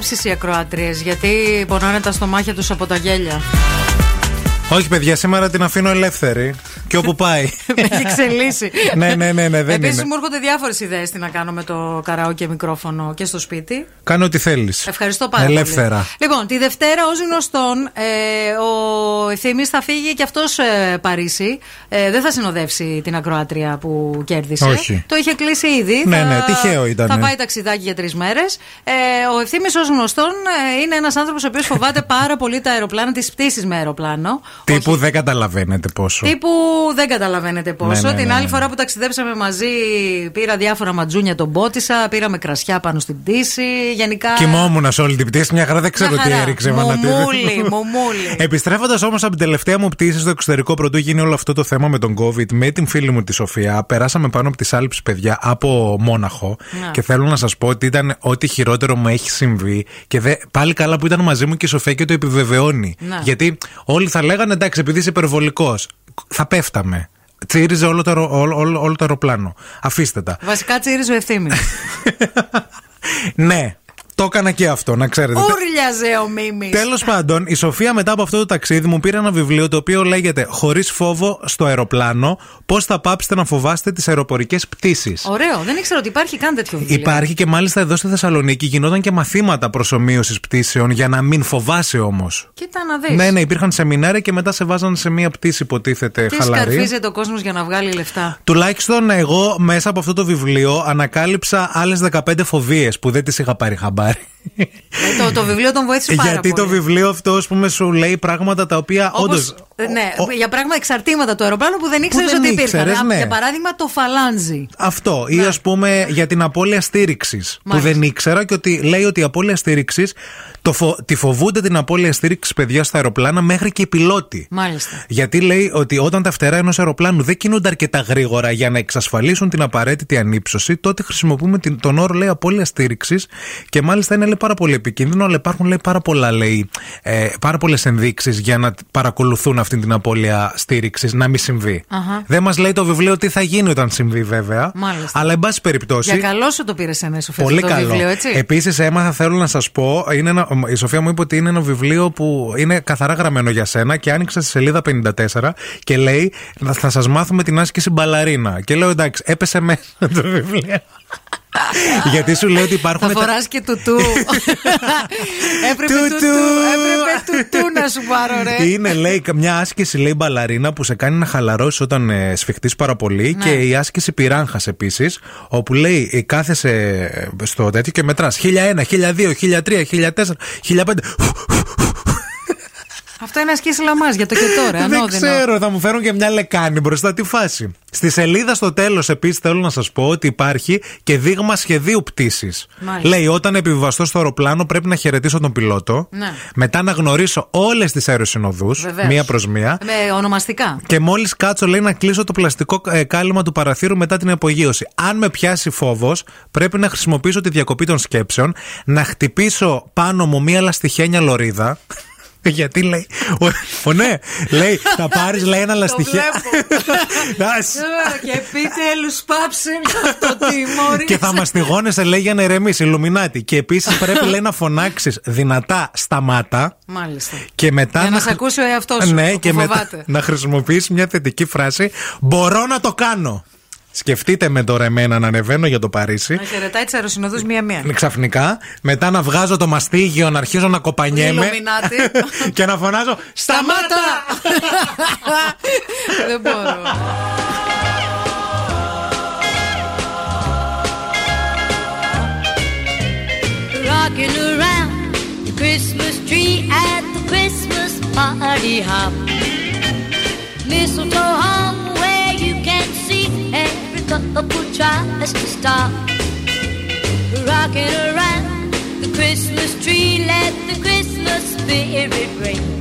Να με μαζέψει οι ακροάτριες γιατί πονάνε τα στομάχια τους από τα γέλια. Όχι, παιδιά, σήμερα την αφήνω ελεύθερη. Και όπου πάει. Με έχει εξελίσει. ναι, ναι, ναι, ναι, δεν Επίσης είναι. μου έρχονται διάφορες ιδέες τι να κάνω με το καραόκε μικρόφωνο και στο σπίτι. Κάνε ό,τι θέλεις. Ευχαριστώ πάρα Ελεύθερα. πολύ. Λοιπόν, τη Δευτέρα, ως γνωστόν, ε, ο Ευθύνη θα φύγει και αυτός ε, Παρίσι. Ε, δεν θα συνοδεύσει την ακροάτρια που κέρδισε. Όχι. Το είχε κλείσει ήδη. Ναι, θα, ναι, τυχαίο ήτανε. Θα πάει ταξιδάκι για τρεις μέρες. Ε, ο Ευθύνη, ως γνωστόν, ε, είναι ένας άνθρωπος ο οποίος φοβάται πάρα πολύ τα αεροπλάνα, τις πτήσεις με αεροπλάνο. Τύπου δεν καταλαβαίνετε πόσο. Τύπου δεν καταλαβαίνετε πόσο. Ναι, ναι, Την ναι, άλλη ναι. φορά που ταξιδέψαμε μαζί, πήρα διάφορα ματζούνια τον πότισα, πήραμε κρασιά πάνω στην πτήση. Γενικά. Κοιμόμουν σε όλη την πτήση, μια χαρά δεν ξέρω Μια τι χαρά. έριξε. Μουμούλη, μουμούλη. Επιστρέφοντας όμως από την τελευταία μου πτήση στο εξωτερικό, πρωτού γίνει όλο αυτό το θέμα με τον COVID, με την φίλη μου τη Σοφία, περάσαμε πάνω από τις Άλπε, παιδιά, από Μόναχο. Να. Και θέλω να σας πω ότι ήταν ό,τι χειρότερο μου έχει συμβεί. Και δε, πάλι καλά που ήταν μαζί μου και η Σοφία και το επιβεβαιώνει. Να. Γιατί όλοι θα λέγανε εντάξει, επειδή είσαι υπερβολικός, θα πέφταμε. Τσίριζε όλο το, αερο- όλο, όλο, όλο το αεροπλάνο. Αφήστε τα. Βασικά τσίριζε ο ευθύνη. Ναι. Το έκανα και αυτό, να ξέρετε. Ούρλιαζε ο Μίμης. Τέλος πάντων, η Σοφία μετά από αυτό το ταξίδι μου πήρε ένα βιβλίο το οποίο λέγεται Χωρίς φόβο στο αεροπλάνο. Πώς θα πάψετε να φοβάστε τις αεροπορικές πτήσεις. Ωραίο, δεν ήξερα ότι υπάρχει καν τέτοιο βιβλίο. Υπάρχει και μάλιστα εδώ στη Θεσσαλονίκη γινόταν και μαθήματα προσωμείωσης πτήσεων για να μην φοβάσαι όμως. Κοίτα να δεις. Ναι, ναι, υπήρχαν σεμινάρια και μετά σε βάζαν σε μία πτήση, υποτίθεται Τι χαλαρή. σκαρφίζεται ο κόσμος για να βγάλει λεφτά. Τουλάχιστον εγώ μέσα από αυτό το βιβλίο ανακάλυψα άλλες 15 φοβίες που δεν τις είχα πάρει χαμπάρι. God Ε, το, το βιβλίο τον βοήθησε πάρα Γιατί πολύ. το βιβλίο αυτό, ας πούμε, σου λέει πράγματα τα οποία Όπως, όντω. ε, ναι, για πράγμα εξαρτήματα του αεροπλάνου που δεν ήξερες δεν ότι υπήρχαν. ήξερες, Α, ναι. Για παράδειγμα, το φαλάνζι. Αυτό. Ή ας πούμε για την απώλεια στήριξης. Που Μάλιστα. δεν ήξερα και ότι λέει ότι η απώλεια στήριξης. Φο... Τη φοβούνται την απώλεια στήριξης παιδιά στα αεροπλάνα μέχρι και οι πιλότοι. Μάλιστα. Γιατί λέει ότι όταν τα φτερά ενός αεροπλάνου δεν κινούνται αρκετά γρήγορα για να εξασφαλίσουν την απαραίτητη ανύψωση, τότε χρησιμοποιούμε την, τον όρο λέει απώλεια στήριξης και μάλιστα είναι λέει, πάρα πολύ επικίνδυνο, αλλά υπάρχουν λέει, πάρα, πολλά, λέει, ε, πάρα πολλές ενδείξεις για να παρακολουθούν αυτή την απώλεια στήριξης να μην συμβεί. Αχα. Δεν μας λέει το βιβλίο τι θα γίνει όταν συμβεί, βέβαια. Μάλιστα. Αλλά, εν πάση περιπτώσει. Για καλό σου το πήρες ένα Σοφία Πολύ αυτό το καλό. βιβλίο, έτσι; Επίσης, έμαθα, θέλω να σας πω, είναι ένα, η Σοφία μου είπε ότι είναι ένα βιβλίο που είναι καθαρά γραμμένο για σένα και άνοιξα στη σελίδα 54 και λέει θα σας μάθουμε την άσκηση μπαλαρίνα. Και λέω εντάξει, έπεσε μέσα το βιβλίο. Γιατί σου λέει ότι υπάρχουν. Θα τα- φοράς και τουτού. έπρεπε τουτού, έπρεπε τουτού να σου πάρω, ρε. Είναι, λέει, μια άσκηση, λέει, μπαλαρίνα που σε κάνει να χαλαρώσεις όταν ε, σφιχτείς πάρα πολύ. Ναι. Και η άσκηση πυράγχα επίσης, όπου λέει, ε, κάθεσαι ε, στο τέτοιο και μετράς 1001, 1002, 1003, 1004, 1005. Αυτό είναι ασκήσει λαμάς για το και τώρα. Δεν ανώδυνο. ξέρω, θα μου φέρουν και μια λεκάνη μπροστά τη φάση. Στη σελίδα στο τέλος, επίσης, θέλω να σας πω ότι υπάρχει και δείγμα σχεδίου πτήσης. Μάλιστα. Λέει, όταν επιβιβαστώ στο αεροπλάνο, πρέπει να χαιρετήσω τον πιλότο. Ναι. Μετά να γνωρίσω όλες τις αεροσυνοδούς, Βεβαίως. μία προς μία. Με ονομαστικά. Και μόλις κάτσω, λέει να κλείσω το πλαστικό ε, κάλυμα του παραθύρου μετά την απογείωση. Αν με πιάσει φόβος, πρέπει να χρησιμοποιήσω τη διακοπή των σκέψεων, να χτυπήσω πάνω μου μία λαστιχένια λωρίδα. Γιατί λέει. Ο, ο, ναι, λέει, θα πάρεις, λέει ένα λαστιχέ. Ας. Και επιτέλους πάψε αυτό το τιμόρι. και θα μαστιγώνεσαι, λέει, για να ηρεμήσει. Ιλουμινάτη. Και επίσης πρέπει, λέει, να φωνάξεις δυνατά σταμάτα. Μάλιστα. Και μετά Για να χρ- σε ακούσει ο εαυτός σου, Ναι, που και μετά φοβάται. να χρησιμοποιήσει μια θετική φράση. Μπορώ να το κάνω. Σκεφτείτε με τώρα εμένα να ανεβαίνω για το Παρίσι. Να χαιρετάει τι αεροσυνοδού μία-μία. Ξαφνικά, μετά να βγάζω το μαστίγιο, να αρχίζω να κοπανιέμαι Ιλουμινάτη. και να φωνάζω Σταμάτα! Δεν μπορώ. Rocking around the Christmas tree at the Christmas party hop. Mistletoe couple tries to stop. Rocking around the Christmas tree, let the Christmas spirit ring.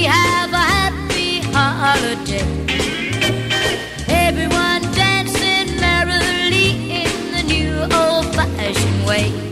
Tree. Have a happy holiday. Everyone dancing merrily in the new old-fashioned way.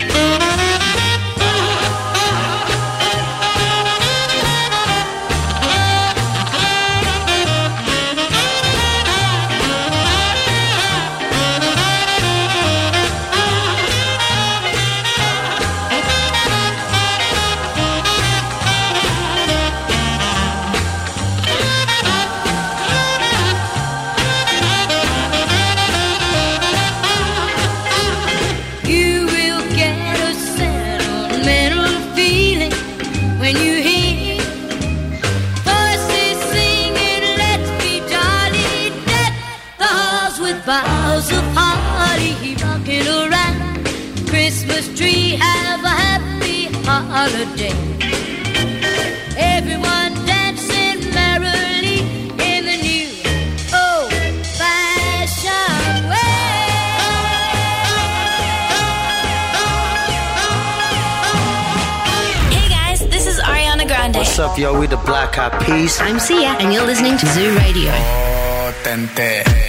Holiday. Everyone dancing merrily in the new old-fashioned way. Hey guys, this is Ariana Grande. What's What's up, yo? We the Black Eyed Peas. I'm Sia, and you're listening to Zoo Radio. Oh, tente, tente,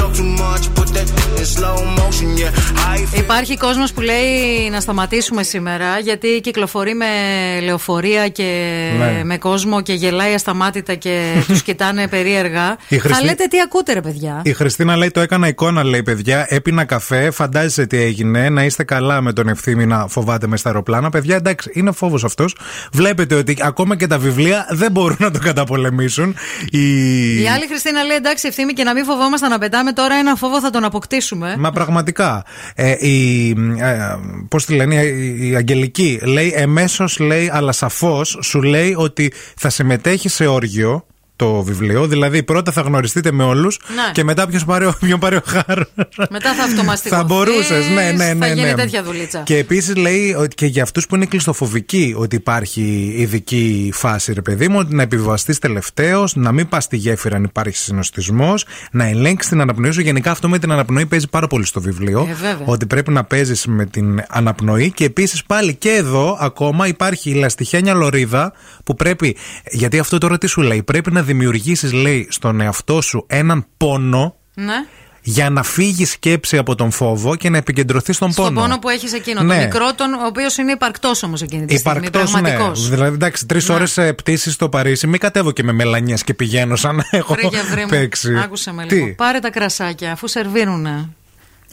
talk too much, put that in slow motion. Yeah, I feel Υπάρχει κόσμος που λέει να σταματήσουμε σήμερα γιατί κυκλοφορεί με λεωφορεία και Ναι. με κόσμο και γελάει ασταμάτητα και τους κοιτάνε περίεργα. Η Θα Χριστί- λέτε τι ακούτε, ρε παιδιά. Η Χριστίνα λέει: Το έκανα εικόνα, λέει παιδιά. Έπινα καφέ, φαντάζεσαι τι έγινε. Να είστε καλά με τον ευθύμη να φοβάται μες στα αεροπλάνα. Παιδιά, εντάξει, είναι φόβος αυτός. Βλέπετε ότι ακόμα και τα βιβλία δεν μπορούν να το καταπολεμήσουν. Η... Η άλλη Χριστίνα λέει: Εντάξει, ευθύμη και να μην φοβόμασταν να πετάμε τώρα ένα φόβο θα τον αποκτήσουμε. Μα πραγματικά. Ε, η, ε, πώς τη λένε, η, η Αγγελική λέει εμέσως λέει, αλλά σαφώς σου λέει ότι θα συμμετέχει σε όργιο το βιβλίο. Δηλαδή πρώτα θα γνωριστείτε με όλους Ναι. και μετά ποιος πάρει, ο- ποιον πάρει ο χάρος. Μετά θα αυτομαστικοθείς, Θα μπορούσες, ναι, ναι, ναι. Θα γίνει ναι. τέτοια δουλίτσα. Και επίσης λέει ότι και για αυτούς που είναι κλειστοφοβικοί ότι υπάρχει ειδική φάση, ρε παιδί μου, ότι να επιβιβαστείς τελευταίος, να μην πας στη γέφυρα αν υπάρχει συνοστισμός, να ελέγξεις την αναπνοή σου. Γενικά αυτό με την αναπνοή παίζει πάρα πολύ στο βιβλίο. Ε, βέβαια. ότι πρέπει να παίζεις με την αναπνοή. Και επίσης πάλι και εδώ ακόμα υπάρχει η λαστιχένια λωρίδα που πρέπει. Γιατί αυτό τώρα τι σου λέει, πρέπει να δημιουργήσεις, λέει, στον εαυτό σου έναν πόνο Ναι. για να φύγει σκέψη από τον φόβο και να επικεντρωθείς στον Στον πόνο. πόνο που έχεις εκείνο. Ναι. Το μικρό, τον, ο οποίος είναι υπαρκτός όμως εκείνη τη στιγμή. Υπαρκτός, ναι. Πραγματικός. Δηλαδή, εντάξει, τρεις Ναι. ώρες πτήση στο Παρίσι. Μην κατέβω και με μελανιές και πηγαίνω σαν να έχω Βρε για βρε μου. παίξει. Άκουσε με Τι; λίγο. Πάρε τα κρασάκια, αφού σερβίρουνε.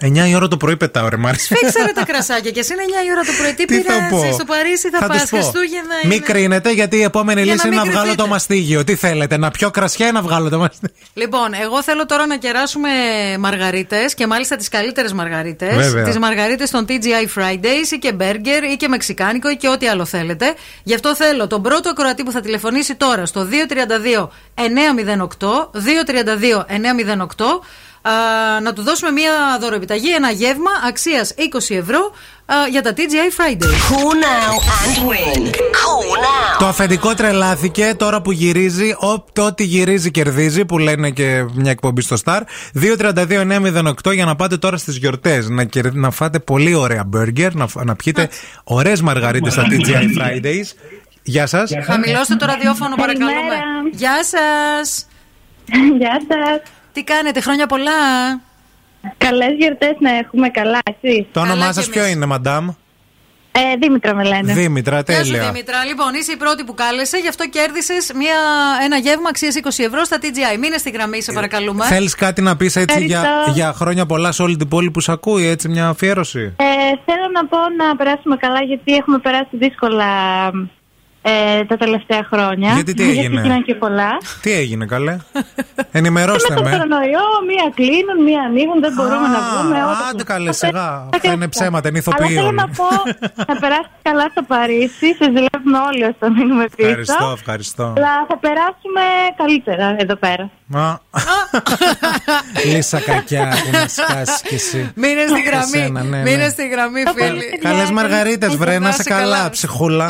9 η ώρα το πρωί πετάω, ρε Μάρι. Φίξε ρε τα κρασάκια και εσύ είναι 9 η ώρα το πρωί. Τι, Τι θα πω; πειράζει, στο Παρίσι θα, Θα πας. τους πω. Χριστούγεννα Μην είναι. κρίνετε, γιατί η επόμενη Για λύση να είναι μην να βγάλω κρυφτείτε. το μαστίγιο. Τι θέλετε, να πιω κρασιά ή να βγάλω το μαστίγιο; Λοιπόν, εγώ θέλω τώρα να κεράσουμε μαργαρίτες και μάλιστα τις καλύτερες μαργαρίτες. Βέβαια. Τις μαργαρίτες των TGI Fridays ή και μπέργκερ ή και μεξικάνικο ή και ό,τι άλλο θέλετε. Γι' αυτό θέλω τον πρώτο ακροατή που θα τηλεφωνήσει τώρα στο 232 908 232 908 α, να του δώσουμε μια δωροεπιταγή, ένα γεύμα αξίας 20 ευρώ α, για τα TGI Fridays. Call now and win. Call now. Το αφεντικό τρελάθηκε τώρα που γυρίζει. Ό, ό,τι γυρίζει κερδίζει, που λένε και μια εκπομπή στο Star. 232-908 για να πάτε τώρα στις γιορτές. Να, κερ- να φάτε πολύ ωραία μπέργκερ, να, φ- να πιείτε ωραίες μαργαρίτες στα TGI Fridays. Γεια σας. Χαμηλώστε το ραδιόφωνο, παρακαλούμε. Καλημέρα. Γεια σας! Γεια σας. Τι κάνετε, χρόνια πολλά. Καλές γιορτές να έχουμε, καλά, εσύ. Το όνομά σας ποιο είναι, μαντάμ; Ε, Δήμητρα με λένε. Δήμητρα, Γεια σου τέλεια. Δήμητρα. Λοιπόν, είσαι η πρώτη που κάλεσε, γι' αυτό κέρδισες ένα γεύμα αξίας 20 ευρώ στα TGI. Μείνε στη γραμμή, σε παρακαλούμε. Θέλεις κάτι να πεις έτσι για, Ευχαριστώ. για χρόνια πολλά σε όλη την πόλη που σε ακούει, έτσι μια αφιέρωση; Ε, θέλω να πω να περάσουμε καλά γιατί έχουμε περάσει δύσκολα ε, τα τελευταία χρόνια. Γιατί τι έγινε; γίνανε και πολλά. Τι έγινε, καλέ; Ενημερώστε με τον με. κορονοϊό, μία κλείνουν, μία ανοίγουν, δεν μπορούμε να βγούμε. ό,τι Άντε πούμε. καλέ, σιγά. Θα Αυτά είναι και ψέματα, είναι Αλλά θέλω ηθοποιών. να πω να περάσετε καλά στο Παρίσι. Σα δουλεύουμε όλοι ώστε να μείνουμε πίσω. Ευχαριστώ, ευχαριστώ. Αλλά θα περάσουμε καλύτερα εδώ πέρα. Μα. Λύσα κακιά που μας κάσει κι εσύ. Μείνε στη γραμμή. Εσένα, ναι, Μείνε ναι. στη γραμμή, φίλοι. Καλές μαργαρίτες, βρε, να σε σε καλά, καλά. ψυχούλα.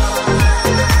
love.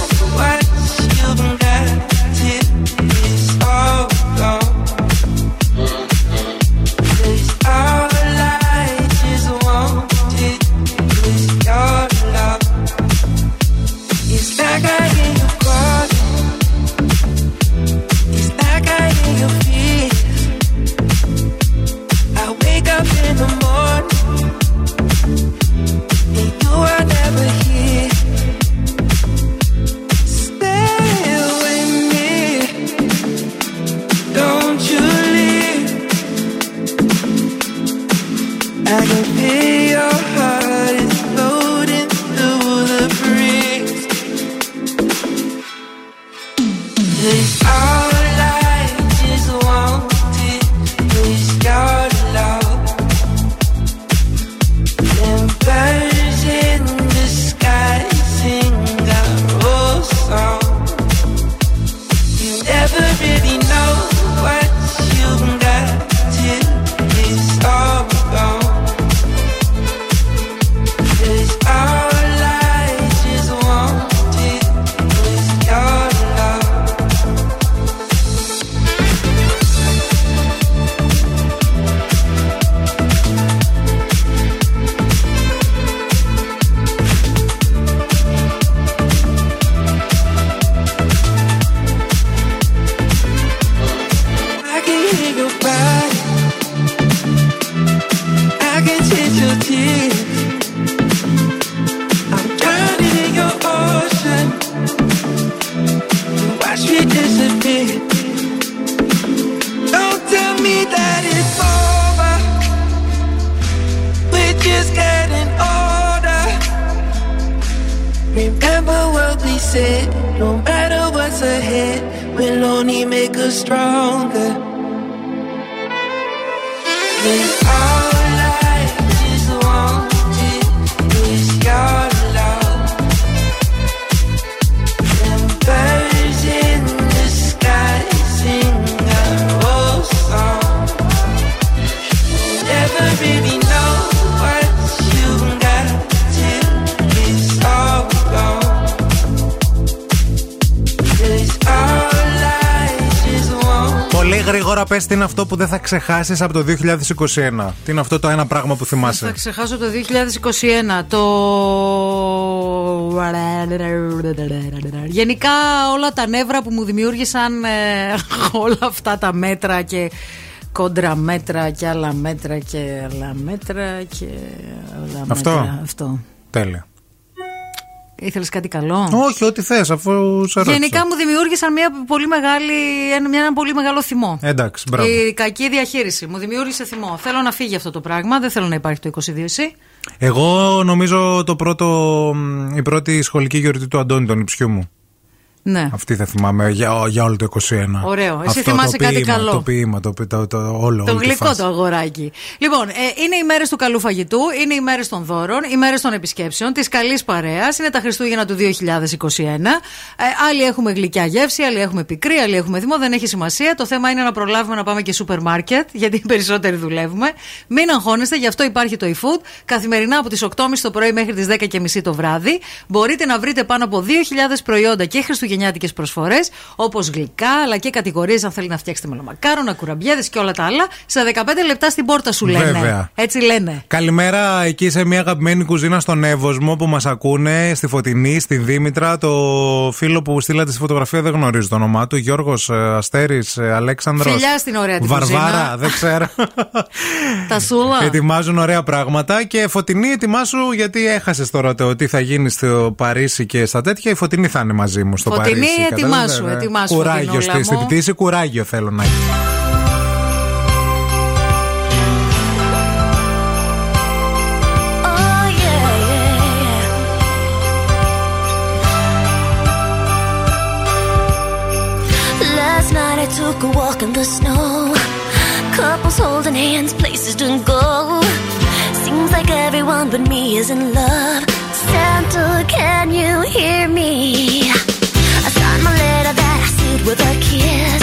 τι είναι αυτό που δεν θα ξεχάσεις από το 2021. Τι είναι αυτό το ένα πράγμα που Θα θυμάσαι; ξεχάσω το 2021. Το. Γενικά όλα τα νεύρα που μου δημιούργησαν ε, όλα αυτά τα μέτρα και κόντρα μέτρα και άλλα μέτρα και άλλα μέτρα και άλλα Αυτό; μέτρα. Αυτό. Τέλεια. Ήθελες κάτι καλό; Όχι, ό,τι θες, αφού σε ρώτησα. Γενικά μου δημιούργησαν μια πολύ μεγάλη, ένα, μια- ένα πολύ μεγάλο θυμό. Εντάξει, μπράβο. Η κακή διαχείριση μου δημιούργησε θυμό. Θέλω να φύγει αυτό το πράγμα. Δεν θέλω να υπάρχει το 22 εσύ. Εγώ νομίζω το πρώτο, μ, η πρώτη σχολική γιορτή του Αντώνη, τον υψιού μου. Ναι. Αυτή θα θυμάμαι για, για όλο το 21. Ωραίο. Εσύ Αυτό θυμάσαι το κάτι ποίημα, καλό. Το ποίημα, το, το, το, το- όλο. Το όλη τη γλυκό φάση. το αγοράκι. Λοιπόν, ε, είναι οι μέρες του καλού φαγητού, είναι οι μέρες των δώρων, οι μέρες των επισκέψεων, της καλής παρέας. Είναι τα Χριστούγεννα του 2021. Ε, άλλοι έχουμε γλυκιά γεύση, άλλοι έχουμε πικρή, άλλοι έχουμε θυμό. Δεν έχει σημασία. Το θέμα είναι να προλάβουμε να πάμε και σούπερ μάρκετ, γιατί οι περισσότεροι δουλεύουμε. Μην αγχώνεστε, γι' αυτό υπάρχει το eFood. Καθημερινά από τις 8.30 το πρωί μέχρι τις 10.30 το βράδυ. Μπορείτε να βρείτε πάνω από 2.000 προϊόντα και χριστουγεννιάτικε προσφορές, όπως γλυκά, αλλά και κατηγορίες αν θέλει να φτιάξετε μελομακάρονα, κουραμπιέδες και όλα τα άλλα. Σε 15 λεπτά στην πόρτα σου λένε. Βέβαια. Έτσι λένε. Καλημέρα εκεί σε μια αγαπημένη κουζίνα στον Εύωσμο που μας ακούνε, στη Φωτεινή, στη Δήμητρα. Το φίλο που στείλατε στη φωτογραφία δεν γνωρίζω το όνομά του. Γιώργος Αστέρης, Αλέξανδρος. Φιλιά στην ωραία την Βαρβάρα, κουζίνα. δεν ξέρω. Τα σούλα. Ετοιμάζουν ωραία πράγματα και φωτεινή ετοιμάσου γιατί έχασες τώρα το τι θα γίνει στο Παρίσι και στα τέτοια. Η φωτεινή θα είναι μαζί μου στο Φωτεινή, Παρίσι. ετοιμάσου, κατάλαβες, ε. ετοιμάσου, Κουράγιο Φωτεινούλα στη, στην μου. πτήση, κουράγιο θέλω να έχει. Oh yeah, yeah, yeah. Last night I took a walk in the snow. Couples holding hands, places to go. Seems like everyone but me is in love. Santa, can you hear me? My letter that I sealed with a kiss.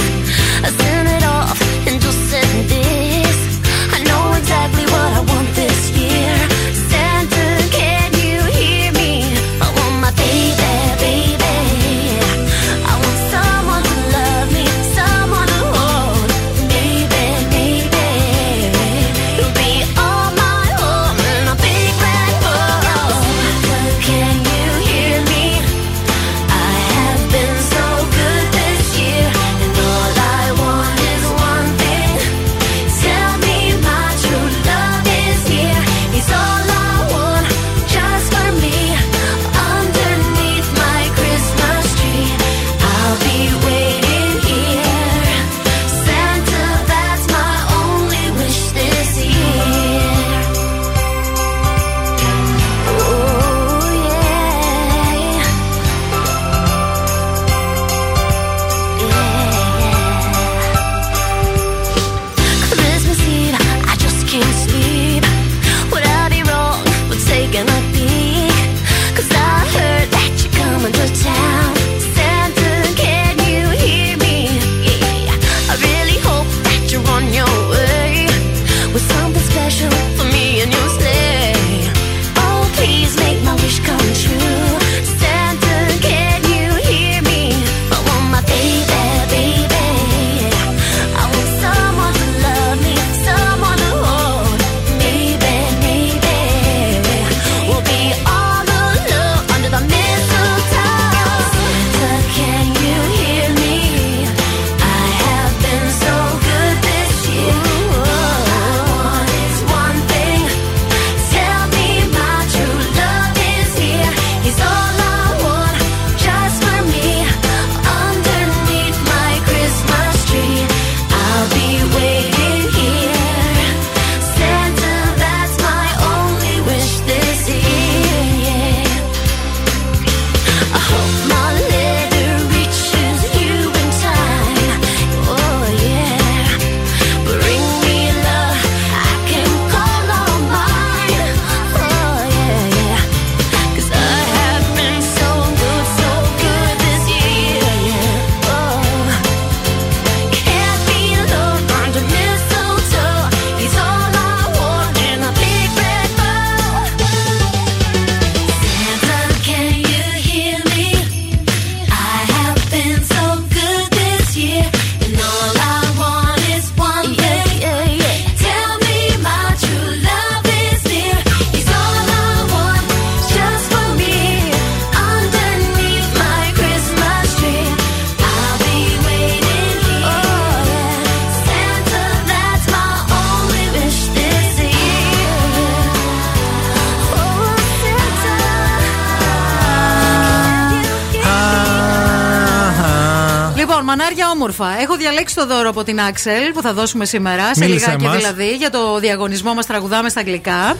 Όμορφα. Έχω διαλέξει το δώρο από την Axel που θα δώσουμε σήμερα. Σε Μίλησε λιγάκι εμάς. δηλαδή για το διαγωνισμό μας τραγουδάμε στα αγγλικά.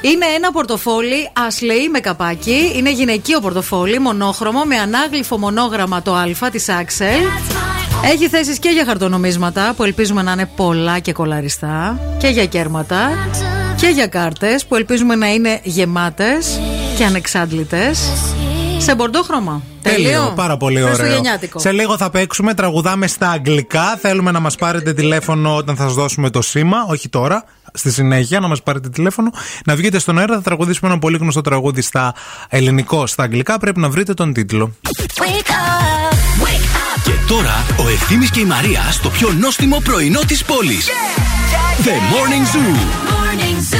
Είναι ένα πορτοφόλι Ashley με καπάκι. Είναι γυναικείο πορτοφόλι, μονόχρωμο, με ανάγλυφο μονόγραμμα το Α της Axel. Έχει θέσεις και για χαρτονομίσματα που ελπίζουμε να είναι πολλά και κολαριστά. Και για κέρματα. Και για κάρτες που ελπίζουμε να είναι γεμάτες και ανεξάντλητες. Σε μπορντόχρωμα. Τέλειο, πάρα πολύ ωραίο. Χριστουγεννιάτικο. Σε λίγο θα παίξουμε, τραγουδάμε στα αγγλικά. Θέλουμε να μας πάρετε τηλέφωνο όταν θα σας δώσουμε το σήμα, όχι τώρα, στη συνέχεια να μας πάρετε τηλέφωνο. Να βγείτε στον αέρα, θα τραγουδήσουμε ένα πολύ γνωστό τραγούδι στα ελληνικό, στα αγγλικά. Πρέπει να βρείτε τον τίτλο. Και τώρα ο Ευθύμης και η Μαρία στο πιο νόστιμο πρωινό της πόλης. The Morning Zoo.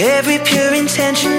Every pure intention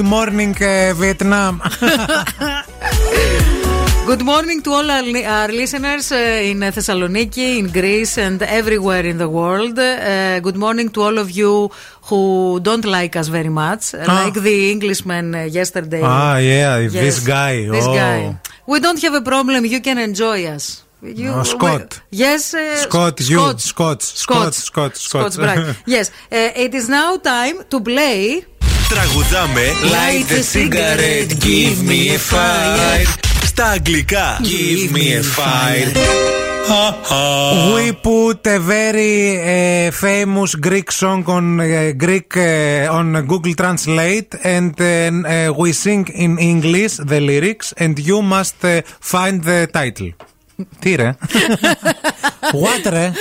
Good morning, Vietnam. Good morning to all our, listeners in Thessaloniki, in Greece, and everywhere in the world. Uh, good morning to all of you who don't like us very much, Ah. like the Englishman yesterday. ah, yeah, Yes, this guy. This oh. guy. We don't have a problem. You can enjoy us. You, Oh, Scott. we- yes, uh, Scott, you. Scott. Scott. Scott. Scott. Scott. Scots, right. yes, uh, it is now time to play. Τραγουδάμε Light a cigarette, give me a fire. στα αγγλικά. Give me a fire. We put a very uh, famous Greek song on uh, Greek uh, on Google Translate and uh, uh, we sing in English the lyrics and you must uh, find the title. Tira. Water.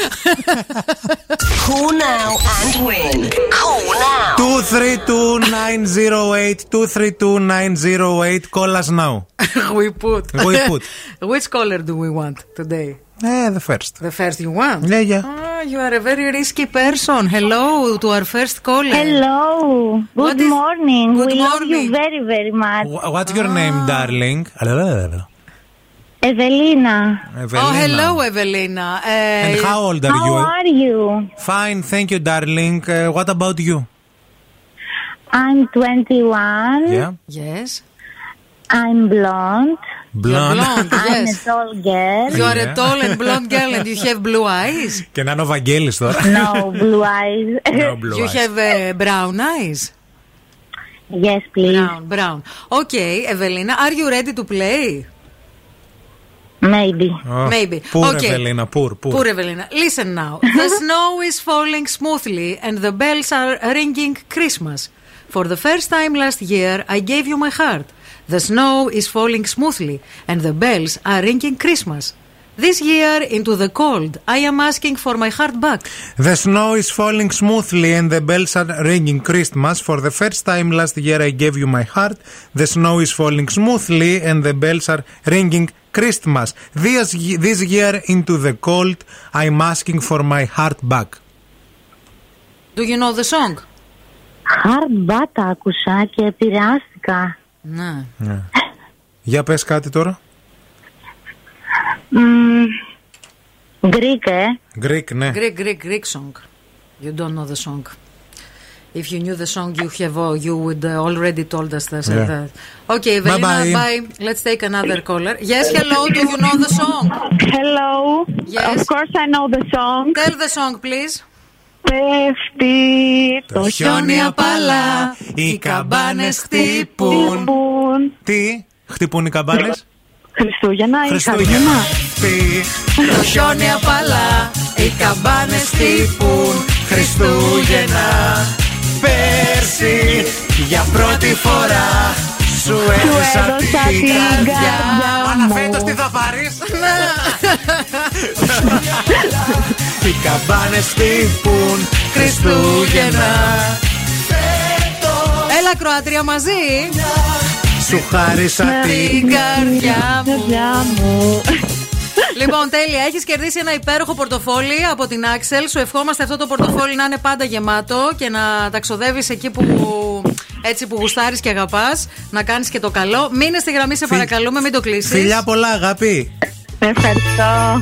Call now and win. Call now. 232-908. 232-908. Call us now. we put. We put. Which caller do we want today? Eh, the first. The first you want? Yeah, yeah. Oh, you are a very risky person. Hello to our first caller. Hello. Good what morning. Is... Good we morning. love you very, very much. What's your name, ah. darling? Evelina. Evelina. Oh, hello, Evelina. Uh, And how old are How you? are you? Fine, thank you, darling. Uh, what about you? I'm 21. Yeah. Yes. I'm blonde. Blonde. blonde, I'm yes. a tall girl. You are a Yeah. tall and blonde girl and you have blue eyes. Και να είναι ο Βαγγέλης τώρα. No, blue eyes. No blue you eyes. have uh, brown eyes. yes, please. Brown, brown. Okay, Evelina, are you ready to play? Maybe. Oh, Maybe. Poor Okay. Evelina, poor, poor. Poor Evelina. Listen now. The snow is falling smoothly and the bells are ringing Christmas. For the first time last year, I gave you my heart. The snow is falling smoothly and the bells are ringing Christmas. This year, into the cold, I am asking for my heart back. The snow is falling smoothly and the bells are ringing Christmas. For the first time last year, I gave you my heart. The snow is falling smoothly and the bells are ringing Christmas. This, ye- this year, into the cold, I'm asking for my heart back. Do you know the song? Hard back άκουσα και επηρεάστηκα. Ναι. Ναι. Για πες κάτι τώρα. Μμμ, Greek, ε. Greek, ναι. Greek, Greek, Greek song. You don't know the song. If you knew the song, you have uh, you would uh, already told us this. Yeah. that. Okay, Evelina, Bye-bye. bye. Let's take another caller. Yes, hello. Do you know the song? Hello. Yes. Of course I know the song. Tell the song, please. Πέφτει Το χιόνι απαλά, οι καμπάνες χτυπούν. Τι, χτυπούν οι καμπάνες. Χριστούγεννα ή Χριστούγεννα. Τι, Το χιόνι απαλά, οι καμπάνες χτυπούν Χριστούγεννα. Πέρσι, για πρώτη φορά, σου έδωσα έδωσα την την καρδιά. καρδιά Αλλά μου. φέτος τι θα πάρεις; Οι καμπάνες χτυπούν Χριστούγεννα. Έλα, Κροατρία μαζί. Σου χάρισα την Την καρδιά μου. Καρδιά μου. Λοιπόν, τέλεια. Έχεις κερδίσει ένα υπέροχο πορτοφόλι από την Axel. Σου ευχόμαστε αυτό το πορτοφόλι να είναι πάντα γεμάτο και να τα ξοδεύει εκεί που. Έτσι που γουστάρεις και αγαπάς, να κάνεις και το καλό. Μείνε στη γραμμή, σε παρακαλούμε, μην το κλείσεις. Φιλιά πολλά αγάπη. Ευχαριστώ.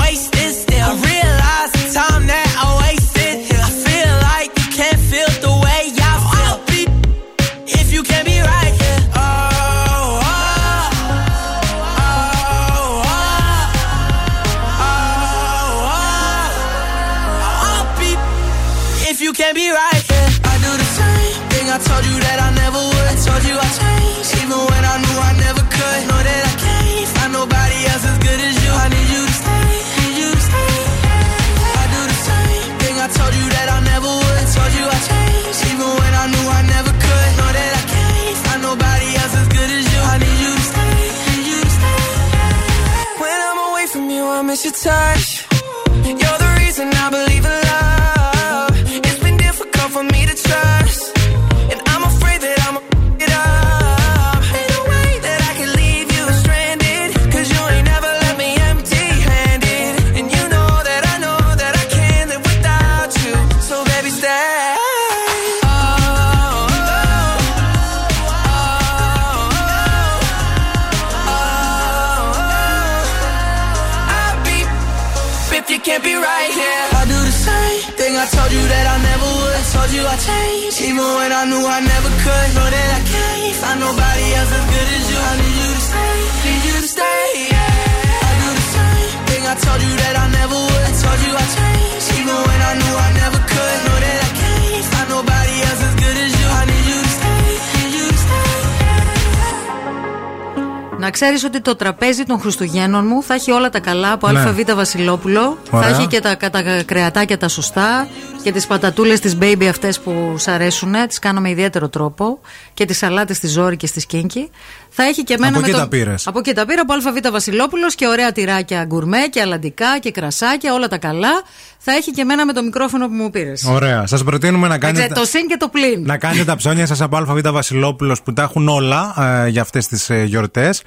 ότι το τραπέζι των Χριστουγέννων μου θα έχει όλα τα καλά από Ναι. ΑΒ Βασιλόπουλο. Ωραία. Θα έχει και τα, τα κρεατάκια τα σωστά και τις πατατούλες της baby αυτές που σ' αρέσουν. Τις κάνω με ιδιαίτερο τρόπο. Και τις σαλάτες τη Ζόρι και στη Σκίνκι. Θα έχει και εμένα Από με εκεί το- τα πήρες. Από εκεί τα πήρα από ΑΒ Βασιλόπουλος και ωραία τυράκια γκουρμέ και αλαντικά και κρασάκια, όλα τα καλά. Θα έχει και εμένα με το μικρόφωνο που μου πήρες. Ωραία. Σας προτείνουμε να κάνετε. Το συν και το πλην. Να κάνετε τα ψώνια σας από ΑΒ Βασιλόπουλος που τα έχουν όλα ε, για αυτές τις ε, γιορτές.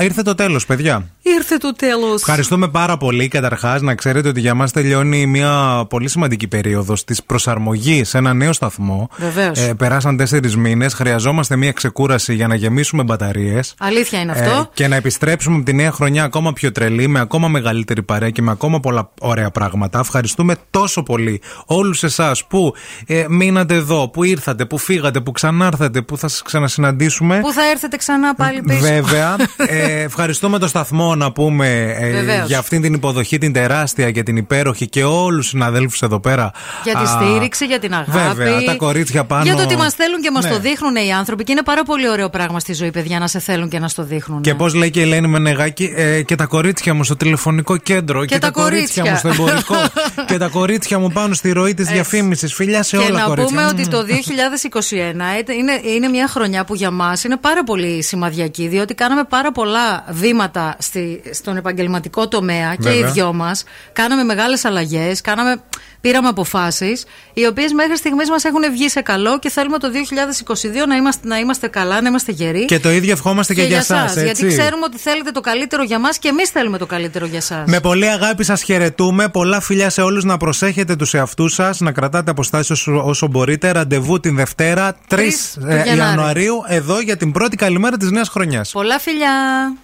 Ήρθε το τέλος, παιδιά. Ήρθε το τέλος. Ευχαριστούμε πάρα πολύ. Καταρχάς, να ξέρετε ότι για μας τελειώνει μια πολύ σημαντική περίοδος της προσαρμογής σε ένα νέο σταθμό. Βεβαίως. Ε, περάσαν τέσσερις μήνες. Χρειαζόμαστε μια ξεκούραση για να γεμίσουμε μπαταρίες. Αλήθεια είναι αυτό. και να επιστρέψουμε από τη νέα χρονιά ακόμα πιο τρελή, με ακόμα μεγαλύτερη παρέα και με ακόμα πολλά ωραία πράγματα. Ευχαριστούμε τόσο πολύ όλους εσάς που ε, μείνατε εδώ, που ήρθατε, που φύγατε, που ξανάρθατε, που θα σας ξανασυναντήσουμε. Πού θα έρθετε ξανά πάλι πίσω. Βέβαια. Ε, ευχαριστούμε το σταθμό να πούμε ε, Βεβαίως. για αυτήν την υποδοχή, την τεράστια και την υπέροχη και όλους τους συναδέλφους εδώ πέρα. Για τη Α, στήριξη, για την αγάπη. Βέβαια, τα κορίτσια πάνω. Για το ότι μας θέλουν και μας Ναι. το δείχνουν οι άνθρωποι. Και είναι πάρα πολύ ωραίο πράγμα στη ζωή, παιδιά, να σε θέλουν και να στο δείχνουν. Και πώς λέει και η Ελένη Μενεγάκη, ε, και τα κορίτσια μου στο τηλεφωνικό κέντρο. Και, τα κορίτσια. μου στο εμπορικό. και τα κορίτσια μου πάνω στη ροή της διαφήμισης. Φιλιά σε και όλα, να κορίτσια. πούμε Μμμ. ότι το 2021 είτε- είναι, είναι μια χρονιά που για μας είναι πάρα πολύ σημαδιακή, διότι κάναμε πάρα πολλά βήματα στη, στον επαγγελματικό τομέα και οι Βέβαια. δυο μας. Κάναμε μεγάλες αλλαγές, κάναμε, πήραμε αποφάσεις, οι οποίες μέχρι στιγμής μας έχουν βγει σε καλό και θέλουμε το 2022 να είμαστε, να είμαστε καλά, να είμαστε γεροί. Και το ίδιο ευχόμαστε και, για εσά. εσάς, Γιατί ξέρουμε ότι θέλετε το καλύτερο για μας και εμείς θέλουμε το καλύτερο για εσά. Με πολύ αγάπη σας χαιρετούμε. Πολλά φιλιά σε όλους. Να προσέχετε τους εαυτούς σας, να κρατάτε αποστάσεις όσο, όσο μπορείτε. Ραντεβού την Δευτέρα 3 Τρεις του ε, Γενάρη. Ιανουαρίου εδώ για την πρώτη καλημέρα της νέας χρονιάς. Πολλά φιλιά!